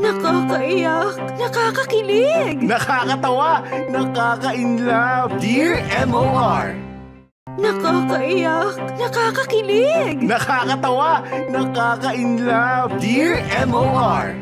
Nakakaiyak, nakakakilig, Nakakatawa, nakaka-inlove. Dear MOR. nakakaiyak, nakakakilig. Nakakatawa, nakaka-inlove. Dear MOR.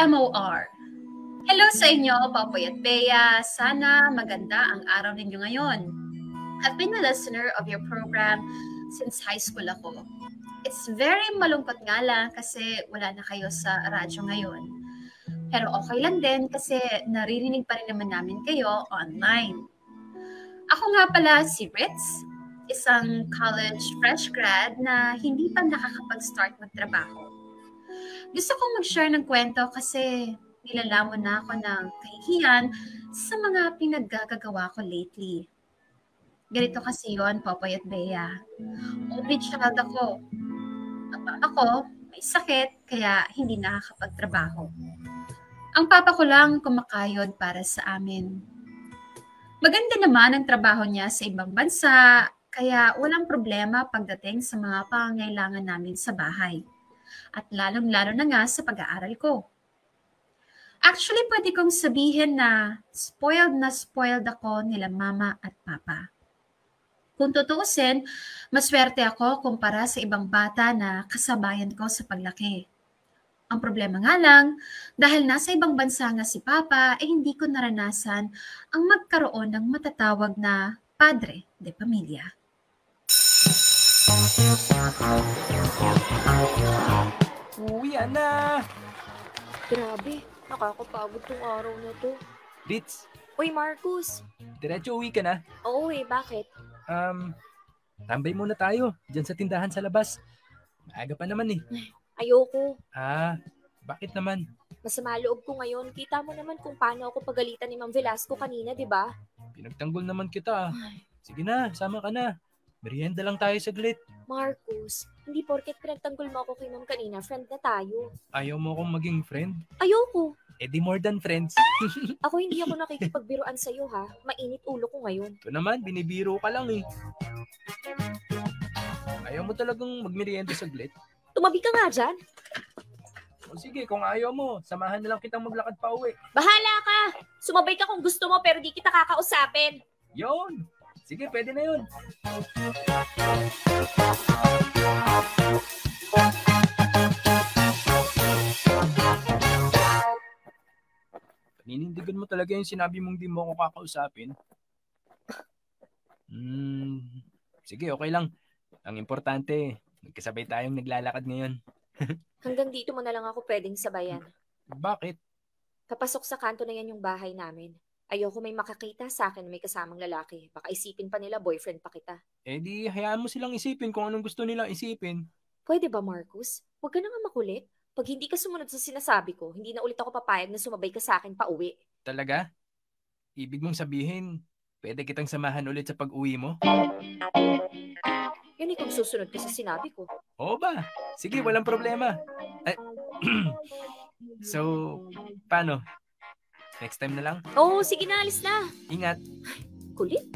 MOR, Hello sa inyo, Papoy at Bea. Sana maganda ang araw ninyo ngayon. I've been a listener of your program since high school ako. It's very malungkot nga lang kasi wala na kayo sa radyo ngayon. Pero okay lang din kasi naririnig pa rin naman namin kayo online. Ako nga pala si Ritz, isang college fresh grad na hindi pa nakakapag-start magtrabaho. Gusto kong mag-share ng kwento kasi nilalamon na ako ng kahihiyan sa mga pinaggagawa ko lately. Ganito kasi yon Popoy at Bea. Only child ako. Ako, may sakit, kaya hindi nakakapagtrabaho. Ang papa ko lang kumakayod para sa amin. Maganda naman ang trabaho niya sa ibang bansa, kaya walang problema pagdating sa mga pangangailangan namin sa bahay. At lalong-lalo na nga sa pag-aaral ko. Actually, pwede kong sabihin na spoiled na spoiled ako nila mama at papa. Kung tutuusin, maswerte ako kumpara sa ibang bata na kasabayan ko sa paglaki. Ang problema nga lang, dahil nasa ibang bansa nga si Papa, eh hindi ko naranasan ang magkaroon ng matatawag na padre de pamilya. Uwi na! Grabe, nakakapagod tong araw na to. Ritz, Uy, Marcus! diretso uwi ka na. Oo eh, bakit? Um, tambay muna tayo, dyan sa tindahan sa labas. Maaga pa naman eh. Ayoko. Ah, bakit naman? Masama loob ko ngayon. Kita mo naman kung paano ako pagalitan ni Ma'am Velasco kanina, di ba? Pinagtanggol naman kita. ah. Sige na, sama ka na. Merienda lang tayo saglit. Marcus, hindi porket pinagtanggol mo ako kay Ma'am kanina, friend na tayo. Ayaw mo akong maging friend? Ayoko. Eh di more than friends. Ako hindi ako nakikipagbiruan sa'yo ha. Mainit ulo ko ngayon. Ito naman, binibiro ka lang eh. Ayaw mo talagang magmerienda saglit? Tumabi ka nga dyan. O sige, kung ayaw mo, samahan na lang kitang maglakad pa uwi. Bahala ka! Sumabay ka kung gusto mo pero di kita kakausapin. Yon! Sige, pwede na yun. Paninindigan mo talaga yung sinabi mong di mo ako kakausapin. Hmm, sige, okay lang. Ang importante, nagkasabay tayong naglalakad ngayon. Hanggang dito mo na lang ako pwedeng sabayan. Bakit? Kapasok sa kanto na yan yung bahay namin. Ayoko may makakita sa akin na may kasamang lalaki. Baka isipin pa nila boyfriend pa kita. Eh di, hayaan mo silang isipin kung anong gusto nilang isipin. Pwede ba, Marcus? Huwag ka na nga makulit. Pag hindi ka sumunod sa sinasabi ko, hindi na ulit ako papayag na sumabay ka sa akin pa uwi. Talaga? Ibig mong sabihin, pwede kitang samahan ulit sa pag-uwi mo? Yun eh kung susunod ka sa sinabi ko. Oo ba? Sige, walang problema. Eh, so, paano? Next time na lang? Oo, sige na, alis na. Ingat. Kulit.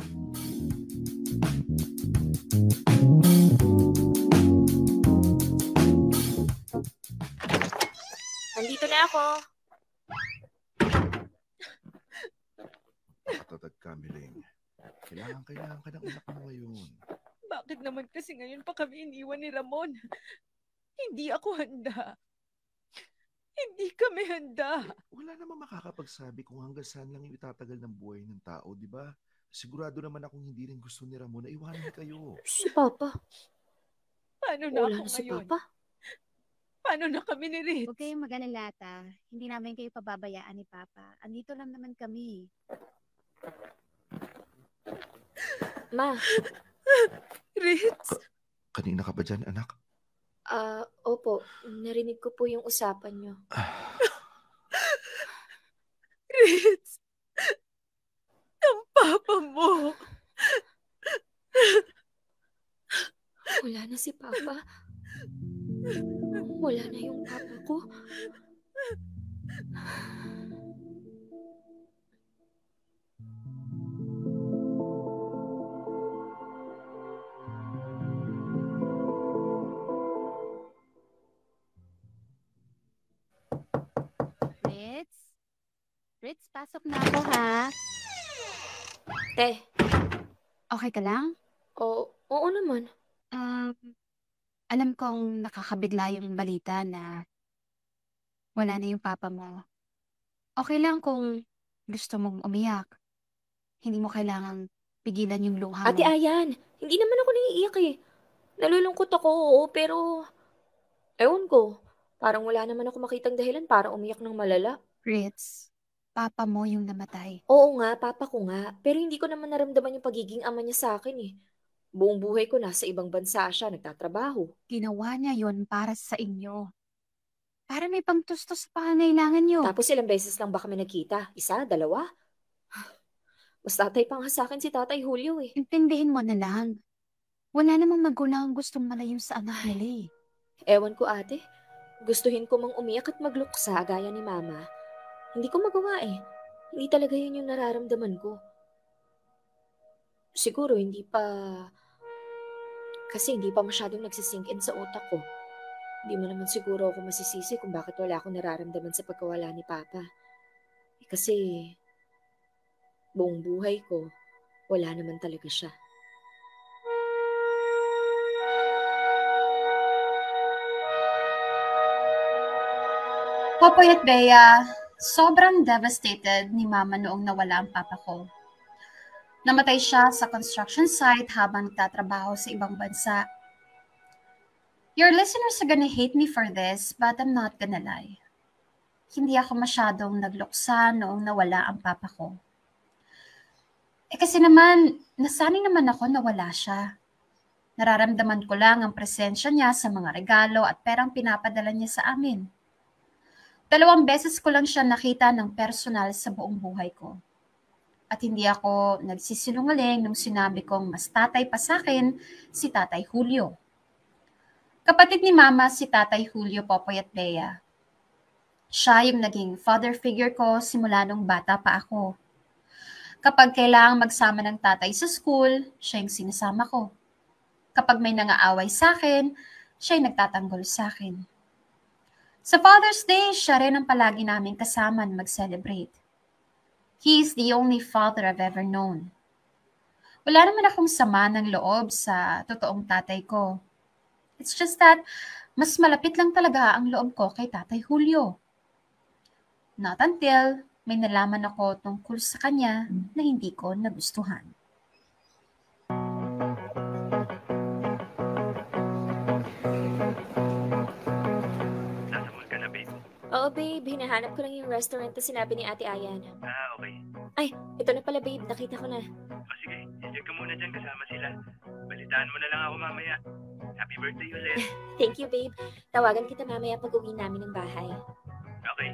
Nandito na ako. Patatag ka, Miling. Kailangan, kailangan ka ng anak mo ngayon. Bakit naman kasi ngayon pa kami iniwan ni Ramon? Hindi ako handa. Hindi kami handa. Wala namang makakapagsabi kung hanggang saan lang yung itatagal ng buhay ng tao, di ba? Sigurado naman akong hindi rin gusto ni Ramon na iwanan kayo. Si Papa. Paano na Wala ako na si ngayon? Papa. Paano na kami ni Ritz? Huwag kayong mag-alala, Hindi namin kayo pababayaan ni Papa. Andito lang naman kami. Ma, Ritz? Kanina ka ba dyan, anak? Ah, opo, narinig ko po yung usapan nyo. Ritz? Ang papa mo. Wala na si Papa. wala na yung papa ko? Fritz, pasok na ako ha. Te, Okay ka lang? o, oo naman. Um, alam kong nakakabigla yung balita na wala na yung papa mo. Okay lang kung gusto mong umiyak. Hindi mo kailangang pigilan yung luha Ate mo. Ayan, hindi naman ako naiiyak eh. Nalulungkot ako, oo, pero... Ewan ko, parang wala naman ako makitang dahilan para umiyak ng malala. Fritz, papa mo yung namatay. Oo nga, papa ko nga, pero hindi ko naman naramdaman yung pagiging ama niya sa akin eh. Buong buhay ko nasa ibang bansa siya, nagtatrabaho. Ginawa niya yon para sa inyo. Para may pangtustos sa pangangailangan niyo. Tapos ilang beses lang ba kami nagkita? Isa, dalawa? Mas tatay pa nga sa akin si Tatay Julio eh. Intindihin mo na lang. Wala namang magulang ang gustong malayo sa anak nila eh. Ewan ko ate, gustuhin ko mang umiyak at magluksa gaya ni mama. Hindi ko magawa eh. Hindi talaga yun yung nararamdaman ko. Siguro hindi pa... Kasi hindi pa masyadong nagsisink in sa utak ko. Hindi mo naman siguro ako masisisi kung bakit wala akong nararamdaman sa pagkawala ni Papa. Eh, kasi buong buhay ko, wala naman talaga siya. Popoy at Bea, sobrang devastated ni Mama noong nawala ang papa ko. Namatay siya sa construction site habang nagtatrabaho sa ibang bansa. Your listeners are gonna hate me for this, but I'm not gonna lie. Hindi ako masyadong nagluksa noong nawala ang papa ko. Eh kasi naman, nasanay naman ako na wala siya. Nararamdaman ko lang ang presensya niya sa mga regalo at perang pinapadala niya sa amin. Dalawang beses ko lang siya nakita ng personal sa buong buhay ko. At hindi ako nagsisinungaling nung sinabi kong mas tatay pa sa akin si Tatay Julio. Kapatid ni Mama si Tatay Julio Popoy at Bea. Siya yung naging father figure ko simula nung bata pa ako. Kapag kailangang magsama ng tatay sa school, siya yung sinasama ko. Kapag may nangaaway sa akin, siya yung nagtatanggol sa akin. Sa Father's Day, siya rin ang palagi namin kasama mag-celebrate. He is the only father I've ever known. Wala naman akong sama ng loob sa totoong tatay ko. It's just that, mas malapit lang talaga ang loob ko kay Tatay Julio. Not until may nalaman ako tungkol sa kanya na hindi ko nagustuhan. Oo, babe. Hinahanap ko lang yung restaurant na sinabi ni Ate Ayan. Ah, okay. Ito na pala, babe. Nakita ko na. O sige, enjoy ka muna dyan kasama sila. Balitaan mo na lang ako mamaya. Happy birthday ulit. Thank you, babe. Tawagan kita mamaya pag uwi namin ng bahay. Okay.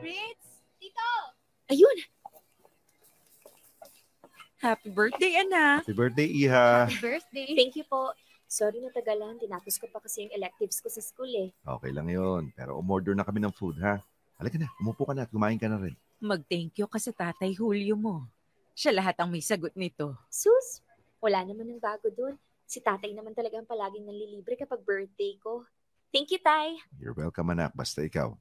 Fritz! Tito! Ayun! Happy birthday, anak! Happy birthday, Iha. Happy birthday! Thank you po. Sorry na tagalan. Tinapos ko pa kasi yung electives ko sa school eh. Okay lang yon. Pero umorder na kami ng food, ha? Halika na, umupo ka na at kumain ka na rin. Mag-thank you ka sa tatay Julio mo. Siya lahat ang may sagot nito. Sus! Wala naman ng bago dun. Si tatay naman talaga ang palaging nanlilibre kapag birthday ko. Thank you, Tay. You're welcome, anak. Basta ikaw.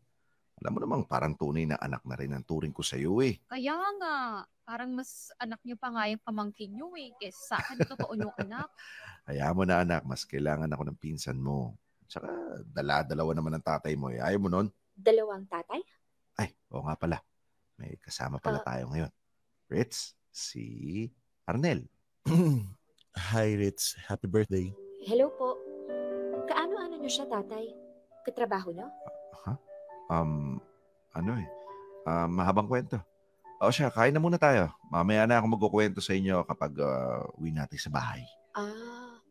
Alam mo namang parang tunay na anak na rin ang turing ko sa'yo, eh. Kaya nga, parang mas anak niyo pa nga yung pamangkin niyo eh. Kesa sa akin, totoo yung anak. Hayaan mo na, anak. Mas kailangan ako ng pinsan mo. Tsaka, dala-dalawa naman ng tatay mo, eh. Ayaw mo nun? Dalawang tatay? Ay, oo nga pala. May kasama pala Ah. tayo ngayon. Ritz, si Arnel. Hi, Ritz. Happy birthday. Hello po. Kaano-ano niyo siya, tatay? Katrabaho niyo? Um, ano eh, ah, mahabang kwento. O siya, kain na muna tayo. Mamaya na ako magkukwento sa inyo kapag ah, uwi natin sa bahay. Ah,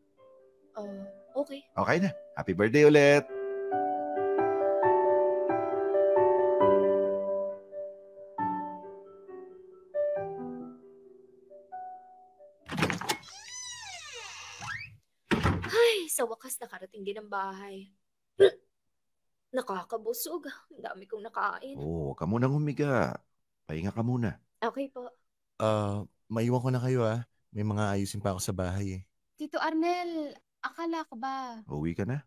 uh, okay. Okay na. Happy birthday ulit. Ay, sa wakas nakarating din ang bahay. Nakakabusog. Ang dami kong nakain. Oo, huwag ka munang humiga. Pahinga ka muna. Okay po. Ah, maiwan ko na kayo ah. May mga ayusin pa ako sa bahay eh. Tito Arnel, akala ko ba? Uwi ka na.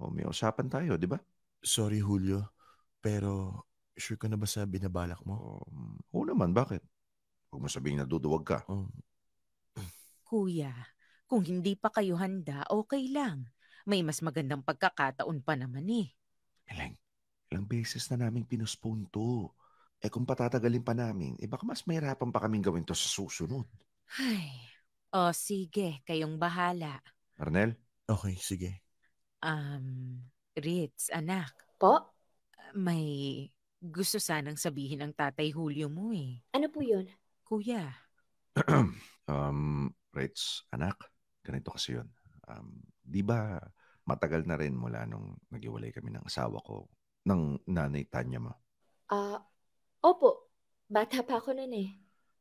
O may usapan tayo, di ba? Sorry Julio, pero sure ka na ba sa binabalak mo? Um, oo naman, bakit? Huwag mo sabihin na duduwag ka. Um, Kuya, kung hindi pa kayo handa, okay lang. May mas magandang pagkakataon pa naman eh. Eleng, ilang beses na namin pinospone to. Eh kung patatagalin pa namin, eh baka mas mahirapan pa kaming gawin to sa susunod. Ay, o sige, kayong bahala. Arnel? okay, sige. Um, Ritz, anak, Po? may gusto sanang sabihin ang tatay Julio mo eh. Ano po yun? Kuya, um, Rich, anak, ganito kasi yun. Um, di ba matagal na rin mula nung nagiwalay kami ng asawa ko, ng nanay Tanya mo? Ah, opo. Bata pa ako nun eh.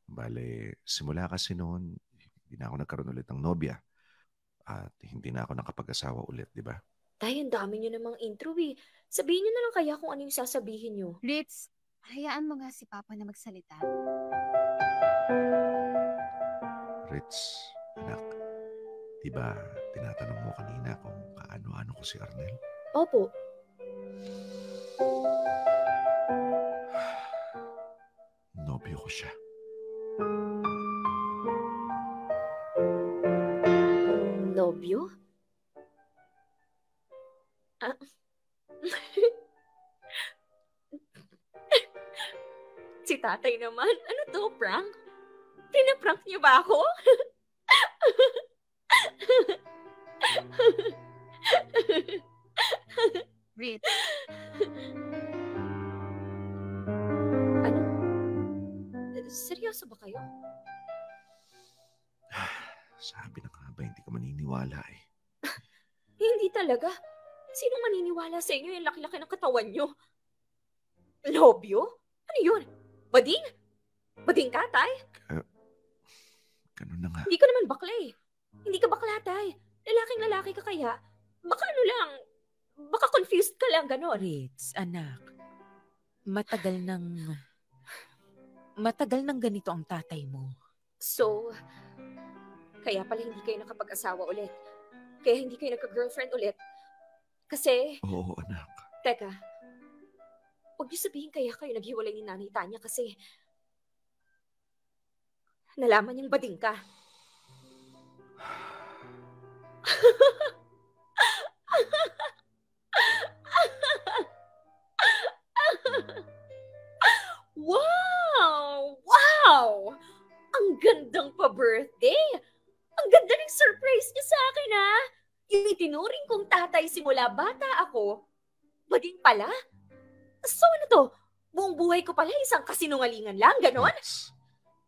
Bale, simula kasi noon, hindi na ako nagkaroon ulit ng nobya. At hindi na ako nakapag-asawa ulit, di ba? Tay, ang dami nyo namang intro eh. Sabihin nyo na lang kaya kung ano yung sasabihin nyo. Ritz, hayaan mo nga si Papa na magsalita. Rich, anak, di ba tinatanong mo kanina kung kaano-ano ko si Arnel? Opo. Nobyo ko siya. Nobyo? Ah. si tatay naman. Ano to, prank? Pinaprank niyo ba ako? Ritz, ano? Seryoso ba kayo? Sabi na nga ba, hindi ka maniniwala eh. Hindi talaga. Sino maniniwala sa inyo yung laki-laki ng katawan nyo? Nobyo? Ano yun? Bading? Bading ka, tay? Ganun na nga. Hindi ka naman bakla eh. Hindi ka bakla, tay. Lalaking lalaki ka kaya. Baka ano lang, baka confused ka lang, ganon. Ritz, anak, matagal nang... Matagal nang ganito ang tatay mo. So, kaya pala hindi kayo nakapag-asawa ulit. Kaya hindi kayo nagka-girlfriend ulit. Kasi, Oo, anak. teka, huwag niyo sabihin kaya kayo naghiwalay ni Nanay Tanya kasi nalaman niyang bading ka. wow! Wow! Ang gandang pa-birthday! Ang ganda ng surprise niyo sa akin, ha? Yung itinuring kong tatay simula bata ako, bading pala? So ano to? Buong buhay ko pala isang kasinungalingan lang, ganon?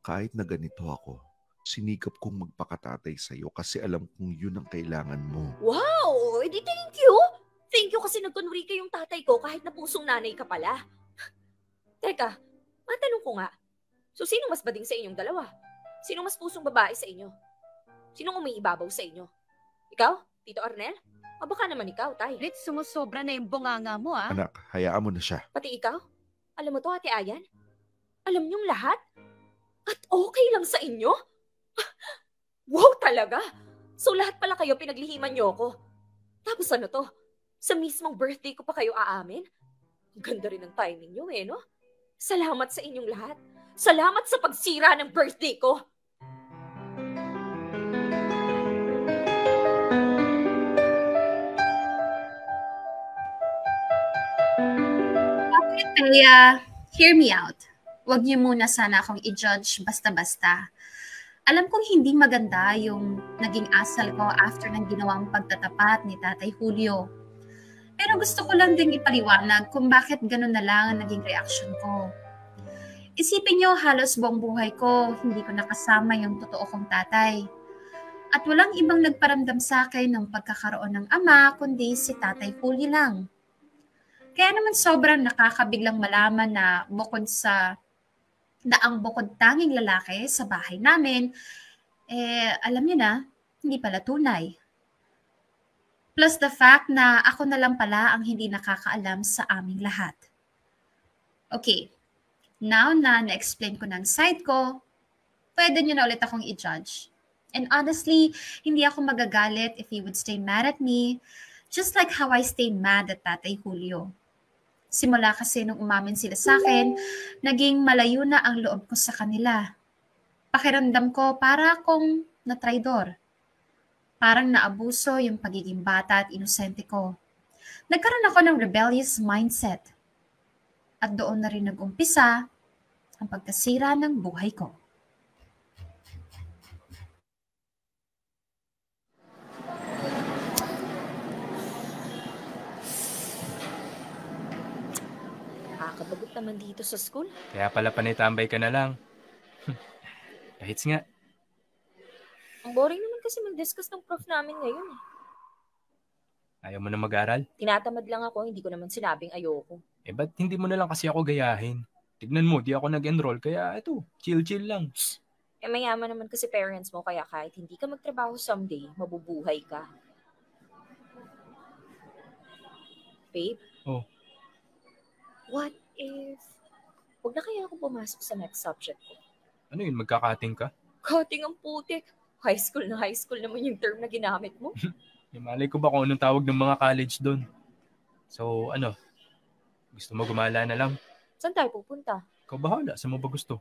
Kahit na ganito ako, sinikap kong magpakatatay sa'yo kasi alam kong yun ang kailangan mo. Wow! Edi thank you! Thank you kasi nagkunwari ka yung tatay ko kahit na pusong nanay ka pala. Teka, matanong ko nga. So sino mas bading sa inyong dalawa? Sino mas pusong babae sa inyo? Sinong umiibabaw sa inyo? Ikaw? Tito Arnel? O baka naman ikaw, tay? Ritz, sumusobra na yung bunganga mo ah. Anak, hayaan mo na siya. Pati ikaw? Alam mo to, Ate Ayan? Alam niyong lahat? At okay lang sa inyo? wow talaga! So lahat pala kayo pinaglihiman niyo ako. Tapos ano to? Sa mismong birthday ko pa kayo aamin? Ang ganda rin ng timing niyo eh, no? Salamat sa inyong lahat. Salamat sa pagsira ng birthday ko. Kaya, hear me out. Huwag niyo muna sana akong i-judge basta-basta. Alam kong hindi maganda yung naging asal ko after ng ginawang pagtatapat ni Tatay Julio. Pero gusto ko lang ding ipaliwanag kung bakit ganun na lang ang naging reaction ko. Isipin niyo halos buong buhay ko, hindi ko nakasama yung totoo kong tatay. At walang ibang nagparamdam sa akin ng pagkakaroon ng ama kundi si Tatay Julio lang. Kaya naman sobrang nakakabiglang malaman na bukod sa na ang bukod tanging lalaki sa bahay namin, eh, alam niyo na, hindi pala tunay. Plus the fact na ako na lang pala ang hindi nakakaalam sa aming lahat. Okay, now na na-explain ko ng side ko, pwede nyo na ulit akong i-judge. And honestly, hindi ako magagalit if he would stay mad at me, just like how I stay mad at Tatay Julio. Simula kasi nung umamin sila sa akin, naging malayo na ang loob ko sa kanila. Pakiramdam ko para akong natraidor. Parang naabuso yung pagiging bata at inosente ko. Nagkaroon ako ng rebellious mindset. At doon na rin nag-umpisa ang pagkasira ng buhay ko. Nakakabagot naman dito sa school. Kaya pala panitambay ka na lang. Kahit nga, Ang boring naman kasi mag-discuss ng prof namin ngayon. eh. ayaw mo na mag-aral. Tinatamad lang ako, hindi ko naman sinabing ayoko. Eh, ba't hindi mo na lang kasi ako gayahin? Tignan mo, di ako nag-enroll, kaya ito, chill-chill lang. Eh mayaman naman kasi parents mo, kaya kahit hindi ka magtrabaho someday, mabubuhay ka. Babe? Oh. What if... Huwag na kaya ako pumasok sa next subject ko. Ano yun, magkakating ka? Cutting ang putik. High school na high school naman yung term na ginamit mo. Malay ko ba kung anong tawag ng mga college doon? So, ano? Gusto mo gumala na lang? Saan tayo pupunta? Ikaw bahala, saan mo ba gusto?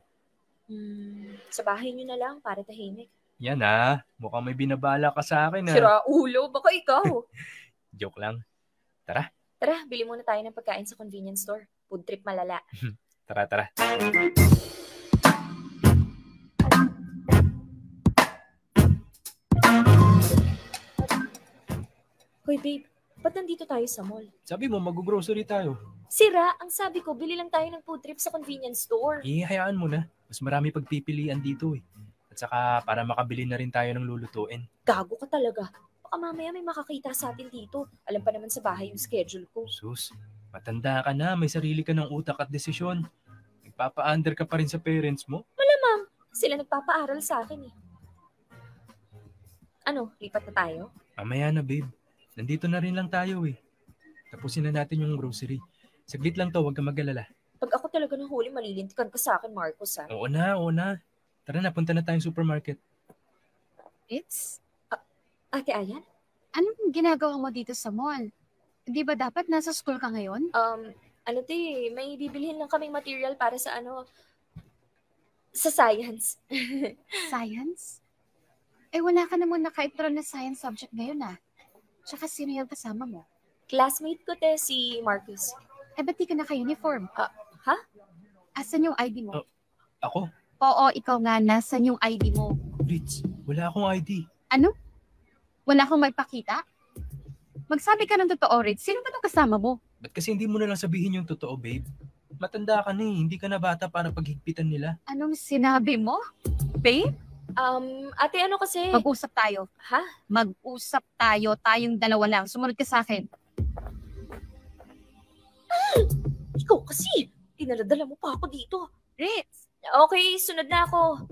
Hmm, sa bahay niyo na lang para tahimik. Yan ah, mukhang may binabala ka sa akin ah. Sira ulo, baka ikaw. Joke lang. Tara, bili muna tayo ng pagkain sa convenience store. Food trip malala. Tara, tara. Hoy babe, ba't nandito tayo sa mall? Sabi mo, mag-grocery tayo. Sira, ang sabi ko, bili lang tayo ng food trip sa convenience store. Ihayaan mo na. Mas marami pagpipilian dito eh. At saka para makabili na rin tayo ng lulutuin. Gago ka talaga. Baka mamaya may makakita sa atin dito. Alam pa naman sa bahay yung schedule ko. Sus, matanda ka na, may sarili ka ng utak at desisyon. Nagpapa-under ka pa rin sa parents mo. Malamang, sila nagpapaaral sa akin eh. Ano, lipat na tayo? Mamaya na babe. Nandito na rin lang tayo eh. Tapusin na natin yung grocery. Saglit lang to, huwag ka mag-alala. Pag ako talaga nahuli, malilintikan ka sa akin, Marcos ha. Oo na, oo na. Tara na, punta na tayong supermarket. It's, Ate Ayan? anong ginagawa mo dito sa mall? Di ba dapat nasa school ka ngayon? Um, ano te, may bibilihin lang kaming material para sa ano, sa science. Science? Eh, wala ka naman naka-enroll na science subject ngayon ah. Tsaka sino yung kasama mo? Classmate ko te, si Marcus. Eh, ba't di ka naka-uniform? Ah, ha? Asan yung ID mo? Oh. Ako? Oo, ikaw nga. Nasaan yung ID mo? Ritz, wala akong ID. Ano? Wala akong may pakita? Magsabi ka ng totoo, Ritz. Sino ba itong kasama mo? Ba't kasi hindi mo na lang sabihin yung totoo, babe? Matanda ka na eh. Hindi ka na bata para paghigpitan nila. Anong sinabi mo? Babe, Um, ate, ano kasi? mag-usap tayo. Ha? Mag-usap tayo. Tayong dalawa lang. Sumunod ka sa akin. Ikaw kasi. Dinaladala mo pa ako dito. Ritz! Okay, sunod na ako.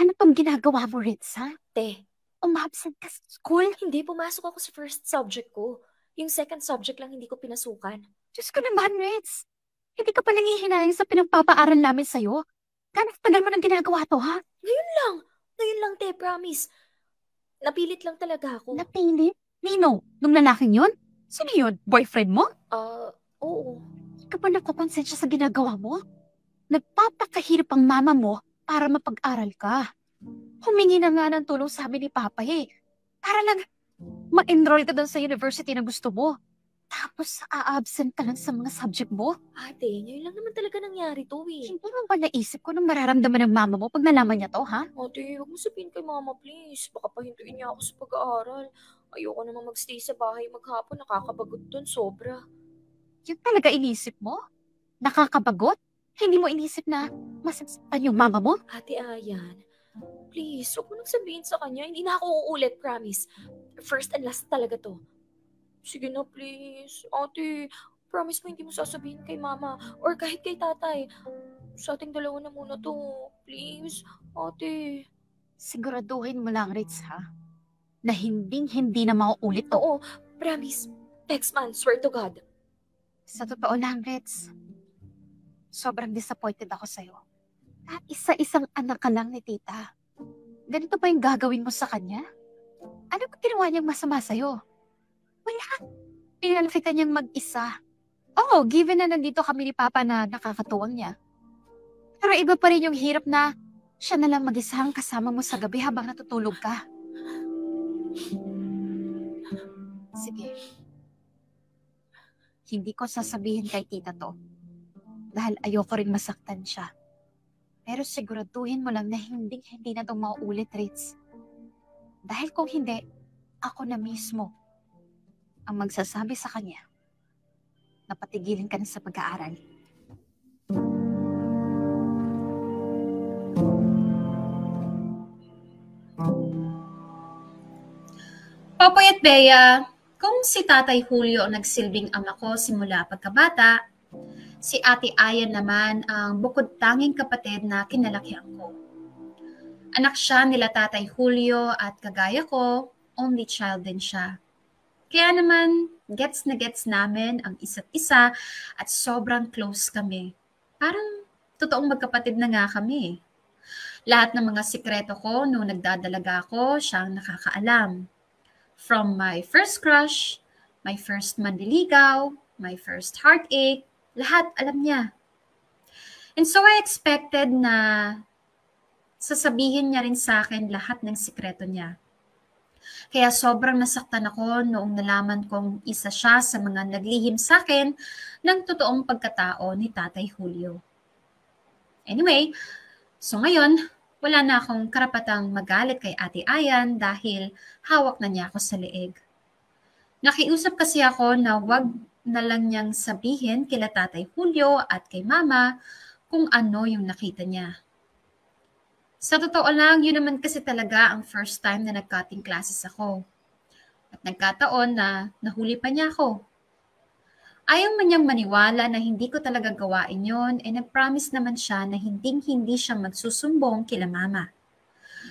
Ano tong ginagawa mo, Ritz, ha? Te, Umabsent ka sa school? hindi pumasok ako sa first subject ko. Yung second subject lang hindi ko pinasukan. Diyos ko naman, Ritz. Hindi ka pa nangihinayang sa pinagpapaaral namin sa'yo. Gano'ng tagal mo nang ginagawa to, ha? Ngayon lang. Ngayon lang, te, promise. Napilit lang talaga ako. Napilit? Nino, nung lalaking yun? Sino yun? Boyfriend mo? Ah, oo. Hindi ka ba nakukonsensya sa ginagawa mo? Nagpapakahirap ang mama mo para mapag-aral ka. Humingi na nga ng tulong sa amin ni Papa eh. Para lang ma-enroll ka doon sa university na gusto mo. Tapos a-absent ka lang sa mga subject mo. Ate, ngayon lang naman talaga nangyari to eh. Hindi mo ba naisip ko nung mararamdaman ng mama mo pag nalaman niya to, ha? Ate, huwag mo sabihin kay mama please. Baka pahintuin niya ako sa pag-aaral. Ayoko naman magstay sa bahay maghapon. Nakakabagot dun, sobra. Yun talaga inisip mo? Nakakabagot? Hindi mo inisip na masasaktan yung mama mo? Ate Ayan, please, huwag mo nang sabihin sa kanya. Hindi na ako uulit, promise. First and last talaga to. Sige na, please. Ate, promise mo hindi mo sasabihin kay mama or kahit kay tatay. Sa ating dalawa na muna to. Please, ate. Siguraduhin mo lang, Ritz, ha? Na hinding-hindi na mauulit to. Oo, promise. Text man, swear to God. Sa totoo lang, Ritz, sobrang disappointed ako sa'yo. At isa-isang anak ka lang ni tita. Ganito pa yung gagawin mo sa kanya? Ano ba ginawa niyang masama sa'yo? Wala. Pinalafitan niyang mag-isa. Oo, given na nandito kami ni Papa na nakakatuwang niya. Pero iba pa rin yung hirap na siya na lang mag-isa ang kasama mo sa gabi habang natutulog ka. Sige. Hindi ko sasabihin kay tita to. Dahil ayoko rin masaktan siya. Pero siguraduhin mo lang na hindi hindi na itong mauulit, Ritz. Dahil kung hindi, ako na mismo ang magsasabi sa kanya na patigilin ka na sa pag-aaral. Popoy at Bea, kung si Tatay Julio ang nagsilbing ama ko simula pagkabata, si Ate Ayan naman ang bukod tanging kapatid na kinalakihan ko. Anak siya nila Tatay Julio at kagaya ko, only child din siya. Kaya naman, gets na gets namin ang isa't isa at sobrang close kami. Parang totoong magkapatid na nga kami. Lahat ng mga sikreto ko nung nagdadalaga ako, siyang nakakaalam. From my first crush, my first manliligaw, my first heartache, lahat alam niya. And so I expected na sasabihin niya rin sa akin lahat ng sikreto niya. Kaya sobrang nasaktan ako noong nalaman kong isa siya sa mga naglihim sa akin ng totoong pagkatao ni Tatay Julio. Anyway, so ngayon, wala na akong karapatang magalit kay Ate Ayan dahil hawak na niya ako sa leeg. Nakiusap kasi ako na wag na lang niyang sabihin kila Tatay Julio at kay Mama kung ano yung nakita niya. Sa totoo lang, yun naman kasi talaga ang first time na nag-cutting classes ako. At nagkataon na nahuli pa niya ako. Ayaw man niyang maniwala na hindi ko talaga gawain yon e nag-promise naman siya na hinding-hindi siya magsusumbong kila mama.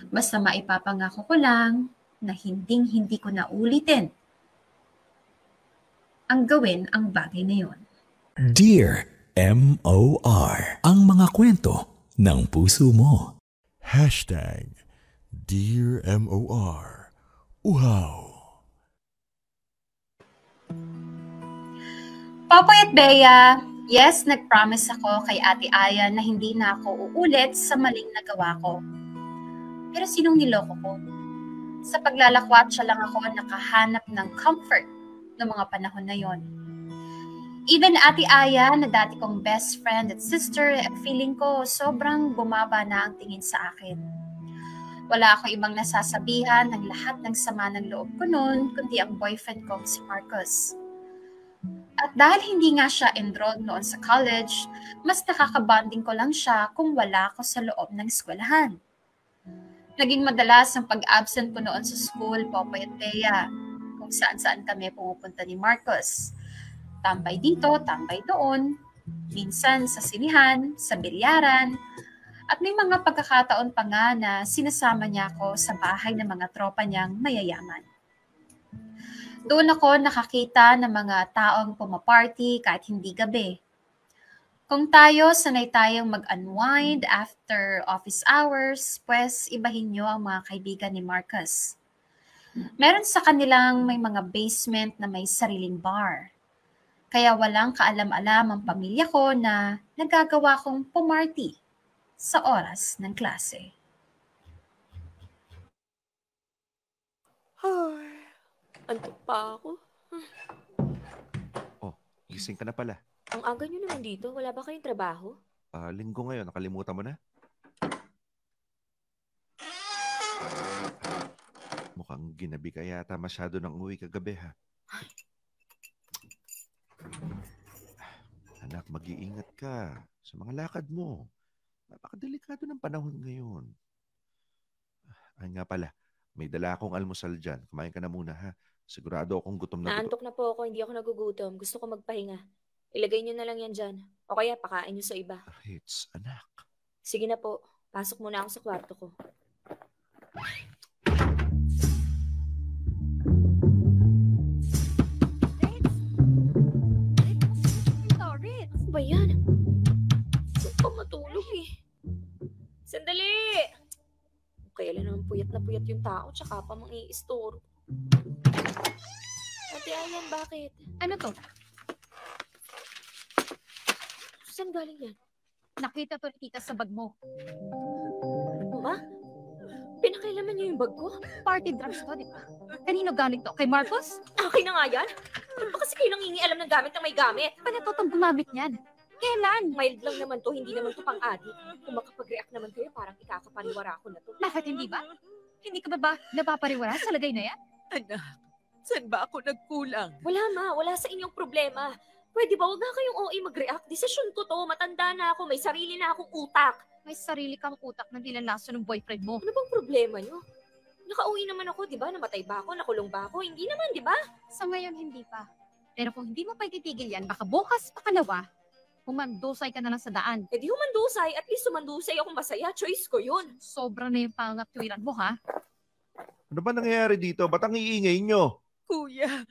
Basta maipapangako ko lang na hinding-hindi ko na ulitin ang gawin ang bagay na yon. Dear M.O.R. Ang mga kwento ng puso mo. Hashtag Dear M.O.R. Uhaw. Popoy at Bea, yes, nag-promise ako kay Ate Aya na hindi na ako uulit sa maling nagawa ko. Pero sinong niloko ko? Sa paglalakwat siya lang ako nakahanap ng comfort ng mga panahon na yon. Even Ate Aya na dati kong best friend at sister, feeling ko sobrang bumaba na ang tingin sa akin. Wala ako ibang nasasabihan ng lahat ng sama ng loob ko noon, kundi ang boyfriend kong si Marcus. At dahil hindi nga siya enrolled noon sa college, mas nakakabanding ko lang siya kung wala ako sa loob ng eskwelahan. Naging madalas ang pag-absent ko noon sa school, Popoy at Bea, kung saan-saan kami pumupunta ni Marcos. Tambay dito, tambay doon, minsan sa sinihan, sa bilyaran, at may mga pagkakataon pa nga na sinasama niya ako sa bahay ng mga tropa niyang mayayaman. Doon ako nakakita ng mga taong pumaparty kahit hindi gabi. Kung tayo sanay tayong mag-unwind after office hours, pues ibahin niyo ang mga kaibigan ni Marcus. Meron sa kanilang may mga basement na may sariling bar. Kaya walang kaalam-alam ang pamilya ko na nagagawa kong pumarty sa oras ng klase. Ay, antok pa ako. Oh, gising ka na pala. Ang aga nyo naman dito. Wala ba kayong trabaho? Ah, linggo ngayon, nakalimutan mo na? Mukhang ginabi ka yata masyado ng uwi kagabi ha. Anak, mag-iingat ka sa mga lakad mo. Napakadelikado ng panahon ngayon. Ay nga pala, may dala akong almusal dyan. Kumain ka na muna ha. Sigurado akong gutom na. Naantok na po ako. Hindi ako nagugutom. Gusto ko magpahinga. Ilagay nyo na lang yan dyan. O kaya pakain nyo sa iba. Ritz, anak. Sige na po. Pasok muna ako sa kwarto ko. Sandali! Kailan naman puyat na puyat yung tao tsaka pa mang i-store. Ate Ayan, bakit? Ano to? Saan galing yan? Nakita to ni tita sa bag mo. Ma? Pinakailaman niyo yung bag ko? Party drugs to, di ba? Kanino galing to? Kay Marcos? Akin na nga yan? Ba't ba kasi kayo nangingialam ng gamit na may gamit? Paano to itong gumamit niyan? Kailan? Mild lang naman to, hindi naman to pang adi. Kung makapag-react naman kayo, parang ikakapaniwara ko na to. Bakit hindi ba? Hindi ka ba ba napapariwara sa lagay na yan? Anak, saan ba ako nagkulang? Wala ma, wala sa inyong problema. Pwede ba, huwag nga kayong OA mag-react. Desisyon ko to, matanda na ako, may sarili na akong utak. May sarili kang utak na nilalaso ng boyfriend mo. Ano bang problema nyo? Nakauwi naman ako, di ba? Namatay ba ako? Nakulong ba ako? Hindi naman, di ba? Sa ngayon, hindi pa. Pero kung hindi mo pa ititigil yan, baka bukas pakalawa, humandusay ka na lang sa daan. Eh di humandusay, at least humandusay akong masaya. Choice ko yun. Sobra na yung pangatwiran mo, ha? Ano ba nangyayari dito? Ba't ang iingay nyo? Kuya,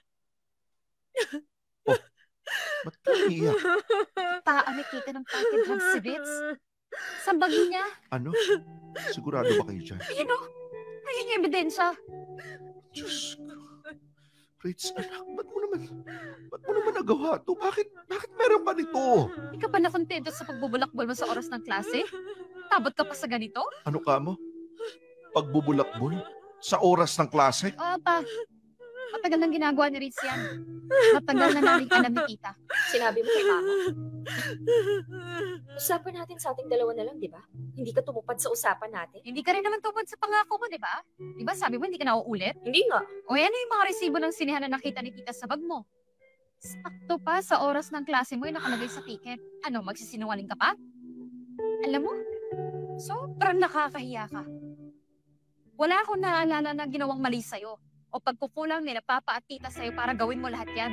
Ba't ka iiyak? Taan nakita ng party drugs si Ritz. Sa bag niya. Ano? Sigurado ba kayo dyan? Ayun o. Ayun yung ebidensya. Diyos ko. Ritz, anak, ba't mo naman, ba't mo naman nagawa to? Bakit, bakit meron ka nito? Hindi ka pa nakontento sa pagbubulakbol mo sa oras ng klase? Tabot ka pa sa ganito? Ano ka mo? Pagbubulakbol? Sa oras ng klase? Oo pa. Matagal nang ginagawa ni Ritz yan. Matagal na namin alam ni tita. Sinabi mo kay mama. Usapan natin sa ating dalawa na lang, di ba? Hindi ka tumupad sa usapan natin. Hindi ka rin naman tupad sa pangako mo, di ba? Di ba sabi mo hindi ka na uulit? Hindi nga. O yan yung mga resibo ng sinihan na nakita ni tita sa bag mo. Sakto pa sa oras ng klase mo yung nakalagay sa ticket. Ano, magsisinungaling ka pa? Alam mo, sobrang nakakahiya ka. Wala akong naalala na ginawang mali sa'yo o pagkukulang nila papa at tita sa'yo para gawin mo lahat yan.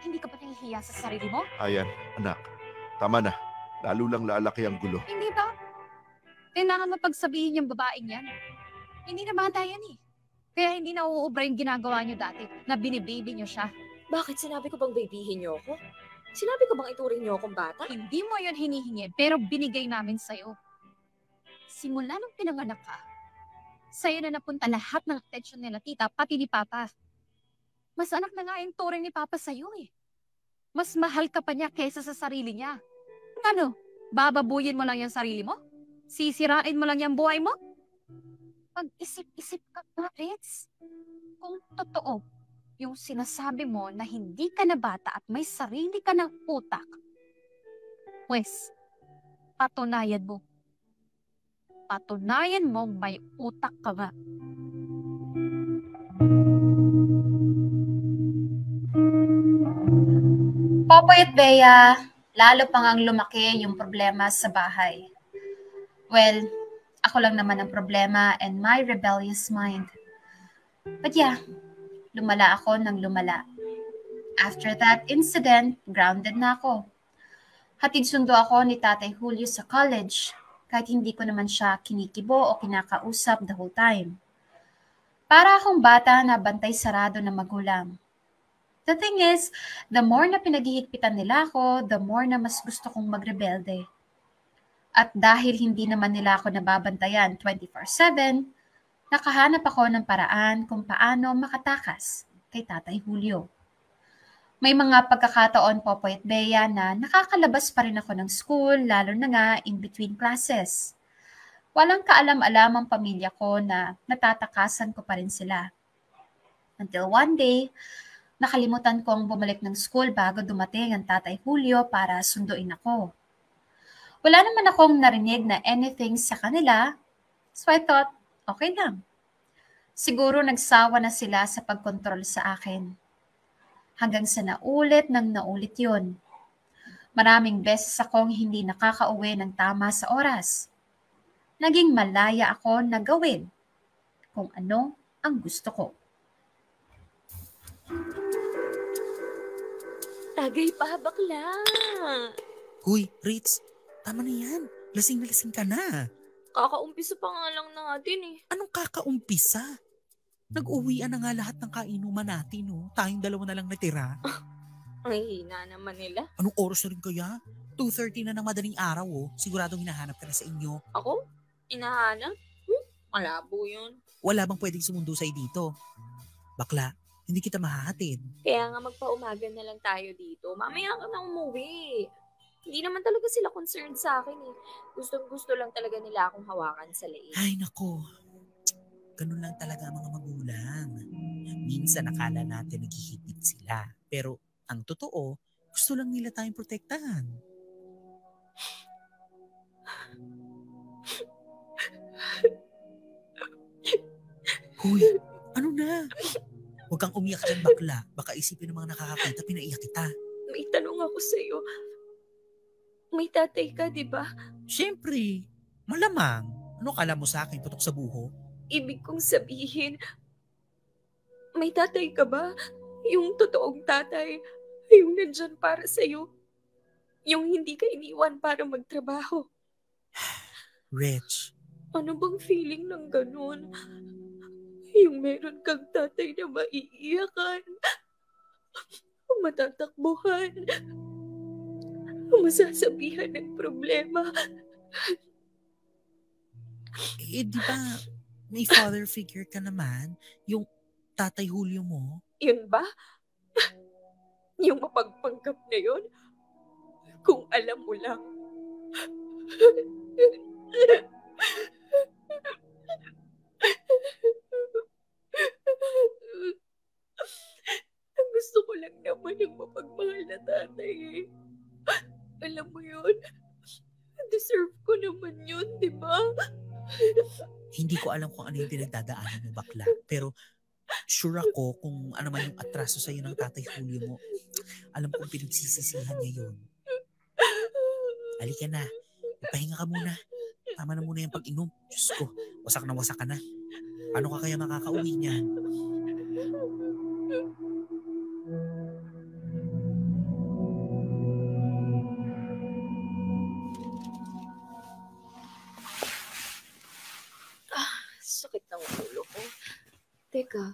Hindi ka ba nahihiya sa sarili mo? Ayan, anak. Tama na. Lalo lang lalaki ang gulo. Hindi ba? Kailangan mapagsabihin yung babaeng yan. Hindi na bata yan eh. Kaya hindi na uuubra yung ginagawa niyo dati na binibaby niyo siya. Bakit sinabi ko bang babyhin niyo ako? Sinabi ko bang ituring niyo akong bata? Hindi mo yun hinihingi, pero binigay namin sa'yo. Simula nung pinanganak ka, sa'yo na napunta lahat ng attention nila tita, pati ni Papa. Mas anak na nga yung turing ni Papa sa'yo eh. Mas mahal ka pa niya kaysa sa sarili niya. Ano? Bababuyin mo lang yung sarili mo? Sisirain mo lang yung buhay mo? Pag-isip-isip ka Ritz. Kung totoo, yung sinasabi mo na hindi ka na bata at may sarili ka ng utak, Pwes, patunayan mo. Patunayan mo may utak ka nga. Popoy at Bea, lalo pang ang lumaki yung problema sa bahay. Well, ako lang naman ang problema and my rebellious mind. But yeah, lumala ako ng lumala. After that incident, grounded na ako. Hatid sundo ako ni Tatay Julio sa college kahit hindi ko naman siya kinikibo o kinakausap the whole time. Para akong bata na bantay sarado ng magulang. The thing is, the more na pinaghihigpitan nila ako, the more na mas gusto kong magrebelde. At dahil hindi naman nila ako nababantayan 24-7, nakahanap ako ng paraan kung paano makatakas kay Tatay Julio. May mga pagkakataon po po at Bea na nakakalabas pa rin ako ng school, lalo na nga in between classes. Walang kaalam-alam ang pamilya ko na natatakasan ko pa rin sila. Until one day, nakalimutan kong bumalik ng school bago dumating ang tatay Julio para sunduin ako. Wala naman akong narinig na anything sa kanila, so I thought, okay lang. Siguro nagsawa na sila sa pagkontrol sa akin. Hanggang sa naulit ng naulit yun. Maraming beses akong hindi nakakauwi ng tama sa oras. Naging malaya ako na gawin kung ano ang gusto ko. Tagay pa, bakla. Huy, Ritz, tama na yan. Lasing na lasing ka na. Kakaumpisa pa nga lang natin eh. Anong kakaumpisa? Nag-uwian na nga lahat ng kainuman natin, no? Tayong dalawa na lang natira. Ang hina naman nila. Anong oras na rin kaya? 2.30 na ng madaling araw, oh. Siguradong hinahanap ka na sa inyo. Ako? Inahanap? Hmm? Malabo yun. Wala bang pwedeng sumundo sa'yo dito? Bakla, hindi kita mahahatid. Kaya nga magpaumaga na lang tayo dito. Mamaya ka na umuwi. Hindi naman talaga sila concerned sa akin eh. Gustong gusto lang talaga nila akong hawakan sa leeg. Ay, nako. Ganun lang talaga ang mga magulang. Minsan nakala natin naghihigit sila. Pero ang totoo, gusto lang nila tayong protektahan. Hoy, ano na? Huwag kang umiyak dyan, bakla. Baka isipin ng mga nakakakita, pinaiyak kita. May tanong ako sa'yo. May tatay ka, di ba? Siyempre, malamang. Ano kala mo sa akin, putok sa buho? Ibig kong sabihin, may tatay ka ba? Yung totoong tatay, yung nandyan para sa'yo. Yung hindi ka iniwan para magtrabaho. Rich, Ano bang feeling ng ganun? Yung meron kang tatay na maiiyakan, matatakbuhan, masasabihan ng problema. eh di ba may father figure ka naman? Yung tatay Julio mo? Yun ba? Yung mapagpanggap na yun? Kung alam mo lang. Gusto ko lang naman yung mapagmahal na tatay eh. Alam mo yun? Deserve ko naman yun, di ba? Hindi ko alam kung ano yung pinagdadaanan mo bakla. Pero sure ako kung ano man yung atraso sa'yo ng tatay Julio mo. Alam kong pinagsisisihan niya yun. Halika na. Pahinga ka muna. Tama na muna yung pag-inom. Diyos ko, wasak na wasak ka na. Paano ka kaya makakauwi niyan? Teka,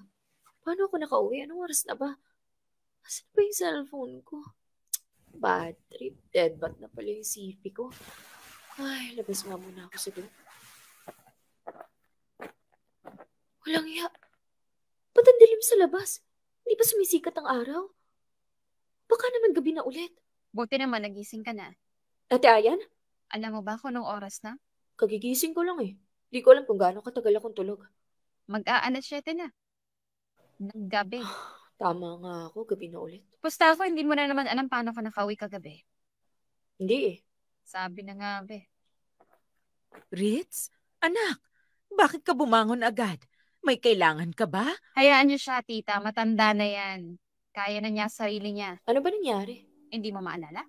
paano ako nakauwi? Anong oras na ba? Asan ba yung cellphone ko? Bad trip. Deadbat na pala yung CP ko. Ay, labas nga muna ako sa doon. Walang iya. Ba't ang dilim sa labas? Hindi ba sumisikat ang araw? Baka naman gabi na ulit. Buti naman nagising ka na. Ate Ayan, Alam mo ba kung anong oras na? kagigising ko lang eh. Hindi ko alam kung gaano katagal akong tulog. Mag-aalas 7 na. Ng gabi. Tama nga ako, gabi na ulit. Pusta ako, hindi mo na naman alam paano ka nakauwi kagabi. Hindi eh. Sabi na nga, be. Ritz? Anak, bakit ka bumangon agad? May kailangan ka ba? Hayaan niyo siya, tita. Matanda na yan. Kaya na niya sarili niya. Ano ba nangyari? Hindi mo maalala?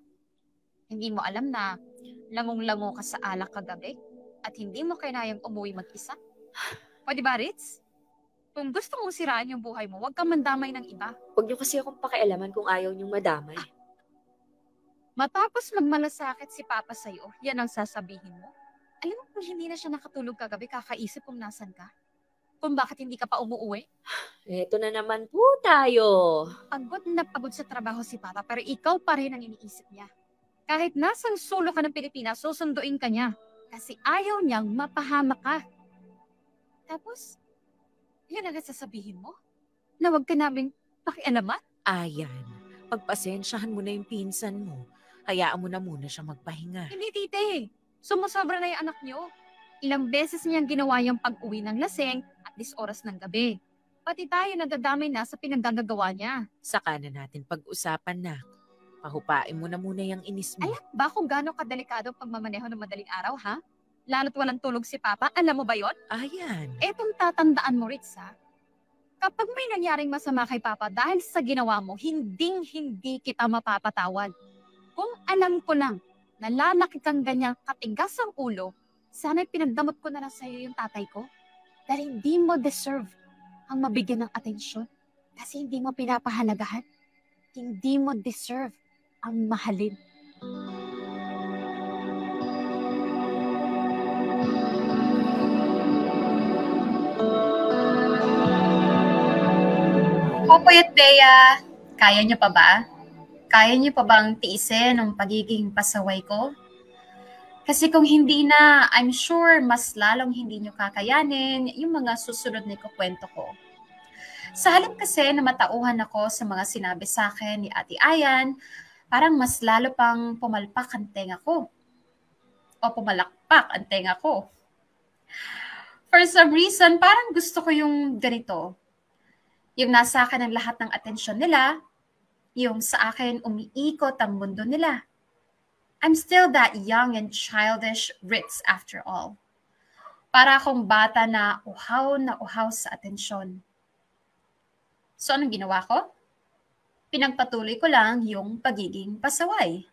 Hindi mo alam na langong-lango ka sa alak kagabi? At hindi mo kailangang umuwi mag-isa? Pwede ba, Ritz? Kung gusto mong siraan yung buhay mo, huwag kang mandamay ng iba. Huwag niyo kasi akong pakialaman kung ayaw niyong madamay. Matapos magmalasakit si Papa sa'yo, yan ang sasabihin mo. Alam mo kung hindi na siya nakatulog kagabi, kakaisip kung nasan ka? Kung bakit hindi ka pa umuwi? Eto na naman po tayo. Pagod na pagod sa trabaho si Papa, pero ikaw pa rin ang iniisip niya. Kahit nasang sulo ka ng Pilipinas, susunduin ka niya. Kasi ayaw niyang mapahamak ka. Tapos, yun ang sasabihin mo? Na huwag ka naming pakialaman? Ayan, pagpasensyahan mo na yung pinsan mo. Hayaan mo na muna siya magpahinga. Hindi, tite. Sumusobra na yung anak niyo. Ilang beses niyang ginawa yung pag-uwi ng laseng at dis oras ng gabi. Pati tayo nadadamay na sa pinagagagawa niya. Saka na natin pag-usapan na. Pahupain mo na muna yung inis mo. Alam ba kung gaano kadelikado pagmamaneho ng madaling araw, ha? Lalo't walang tulog si Papa. Alam mo ba yon? Ayan. Etong tatandaan mo, Ritz, ha? Kapag may nangyaring masama kay Papa dahil sa ginawa mo, hinding-hindi kita mapapatawad. Kung alam ko lang na lalaki kang ganyang katigas ang ulo, sana'y pinagdamot ko na lang sa'yo yung tatay ko. Dahil hindi mo deserve ang mabigyan ng atensyon. Kasi hindi mo pinapahalagahan. Hindi mo deserve ang mahalin. Popoy at Bea, kaya niyo pa ba? Kaya niyo pa bang tiisin ang pagiging pasaway ko? Kasi kung hindi na, I'm sure mas lalong hindi niyo kakayanin yung mga susunod na ikukwento ko. Sa halip kasi na matauhan ako sa mga sinabi sa akin ni Ate Ayan, parang mas lalo pang pumalpak ang tenga ko. O pumalakpak ang tenga ko. For some reason, parang gusto ko yung ganito. Yung nasa akin ang lahat ng atensyon nila, yung sa akin umiikot ang mundo nila. I'm still that young and childish Ritz after all. Para akong bata na uhaw na uhaw sa atensyon. So anong ginawa ko? Pinagpatuloy ko lang yung pagiging pasaway.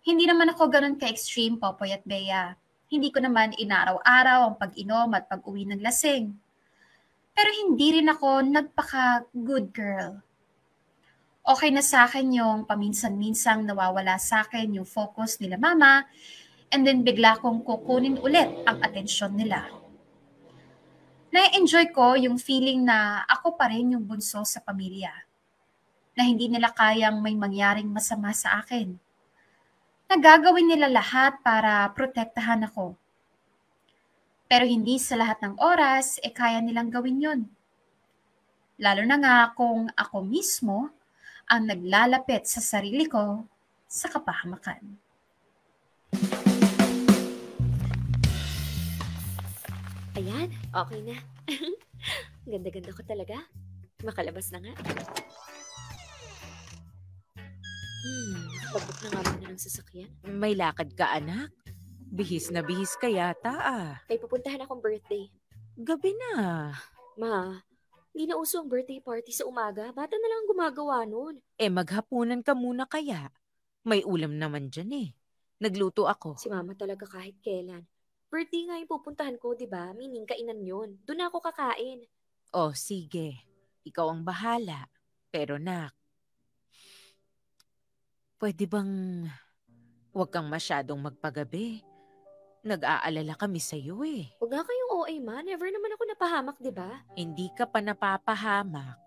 Hindi naman ako ganun ka-extreme, Popoy at Bea. Hindi ko naman inaraw-araw ang pag-inom at pag-uwi ng lasing. Pero hindi rin ako nagpaka-good girl okay na sa akin yung paminsan-minsang nawawala sa akin yung focus nila mama and then bigla kong kukunin ulit ang atensyon nila. Na-enjoy ko yung feeling na ako pa rin yung bunso sa pamilya. Na hindi nila kayang may mangyaring masama sa akin. Nagagawin nila lahat para protektahan ako. Pero hindi sa lahat ng oras, e eh kaya nilang gawin yon. Lalo na nga kung ako mismo ang naglalapit sa sarili ko sa kapahamakan. Ayan, okay na. Ganda-ganda ko talaga. Makalabas na nga. Hmm, pagbook na nga muna ng sasakyan. May lakad ka, anak? Bihis na bihis ka yata ah. May pupuntahan akong birthday. Gabi na. Ma, hindi na uso ang birthday party sa umaga. Bata na lang ang gumagawa nun. Eh maghapunan ka muna kaya. May ulam naman dyan eh. Nagluto ako. Si mama talaga kahit kailan. Birthday nga yung pupuntahan ko, di ba? Meaning kainan yun. Doon ako kakain. Oh, sige. Ikaw ang bahala. Pero nak, pwede bang huwag kang masyadong magpagabi? Nag-aalala kami sa iyo eh. Huwag nga kayong OA ma. Never naman ako napahamak, di ba? Hindi ka pa napapahamak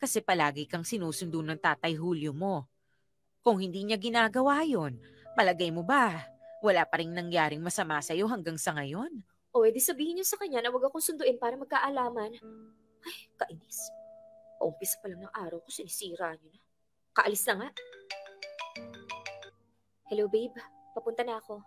kasi palagi kang sinusundo ng tatay Julio mo. Kung hindi niya ginagawa yon, palagay mo ba, wala pa rin nangyaring masama sa iyo hanggang sa ngayon? O edi sabihin niyo sa kanya na huwag akong sunduin para magkaalaman. Ay, kainis. Paumpisa pa lang ng araw ko, sinisira niyo na. Kaalis na nga. Hello, babe. Papunta na ako.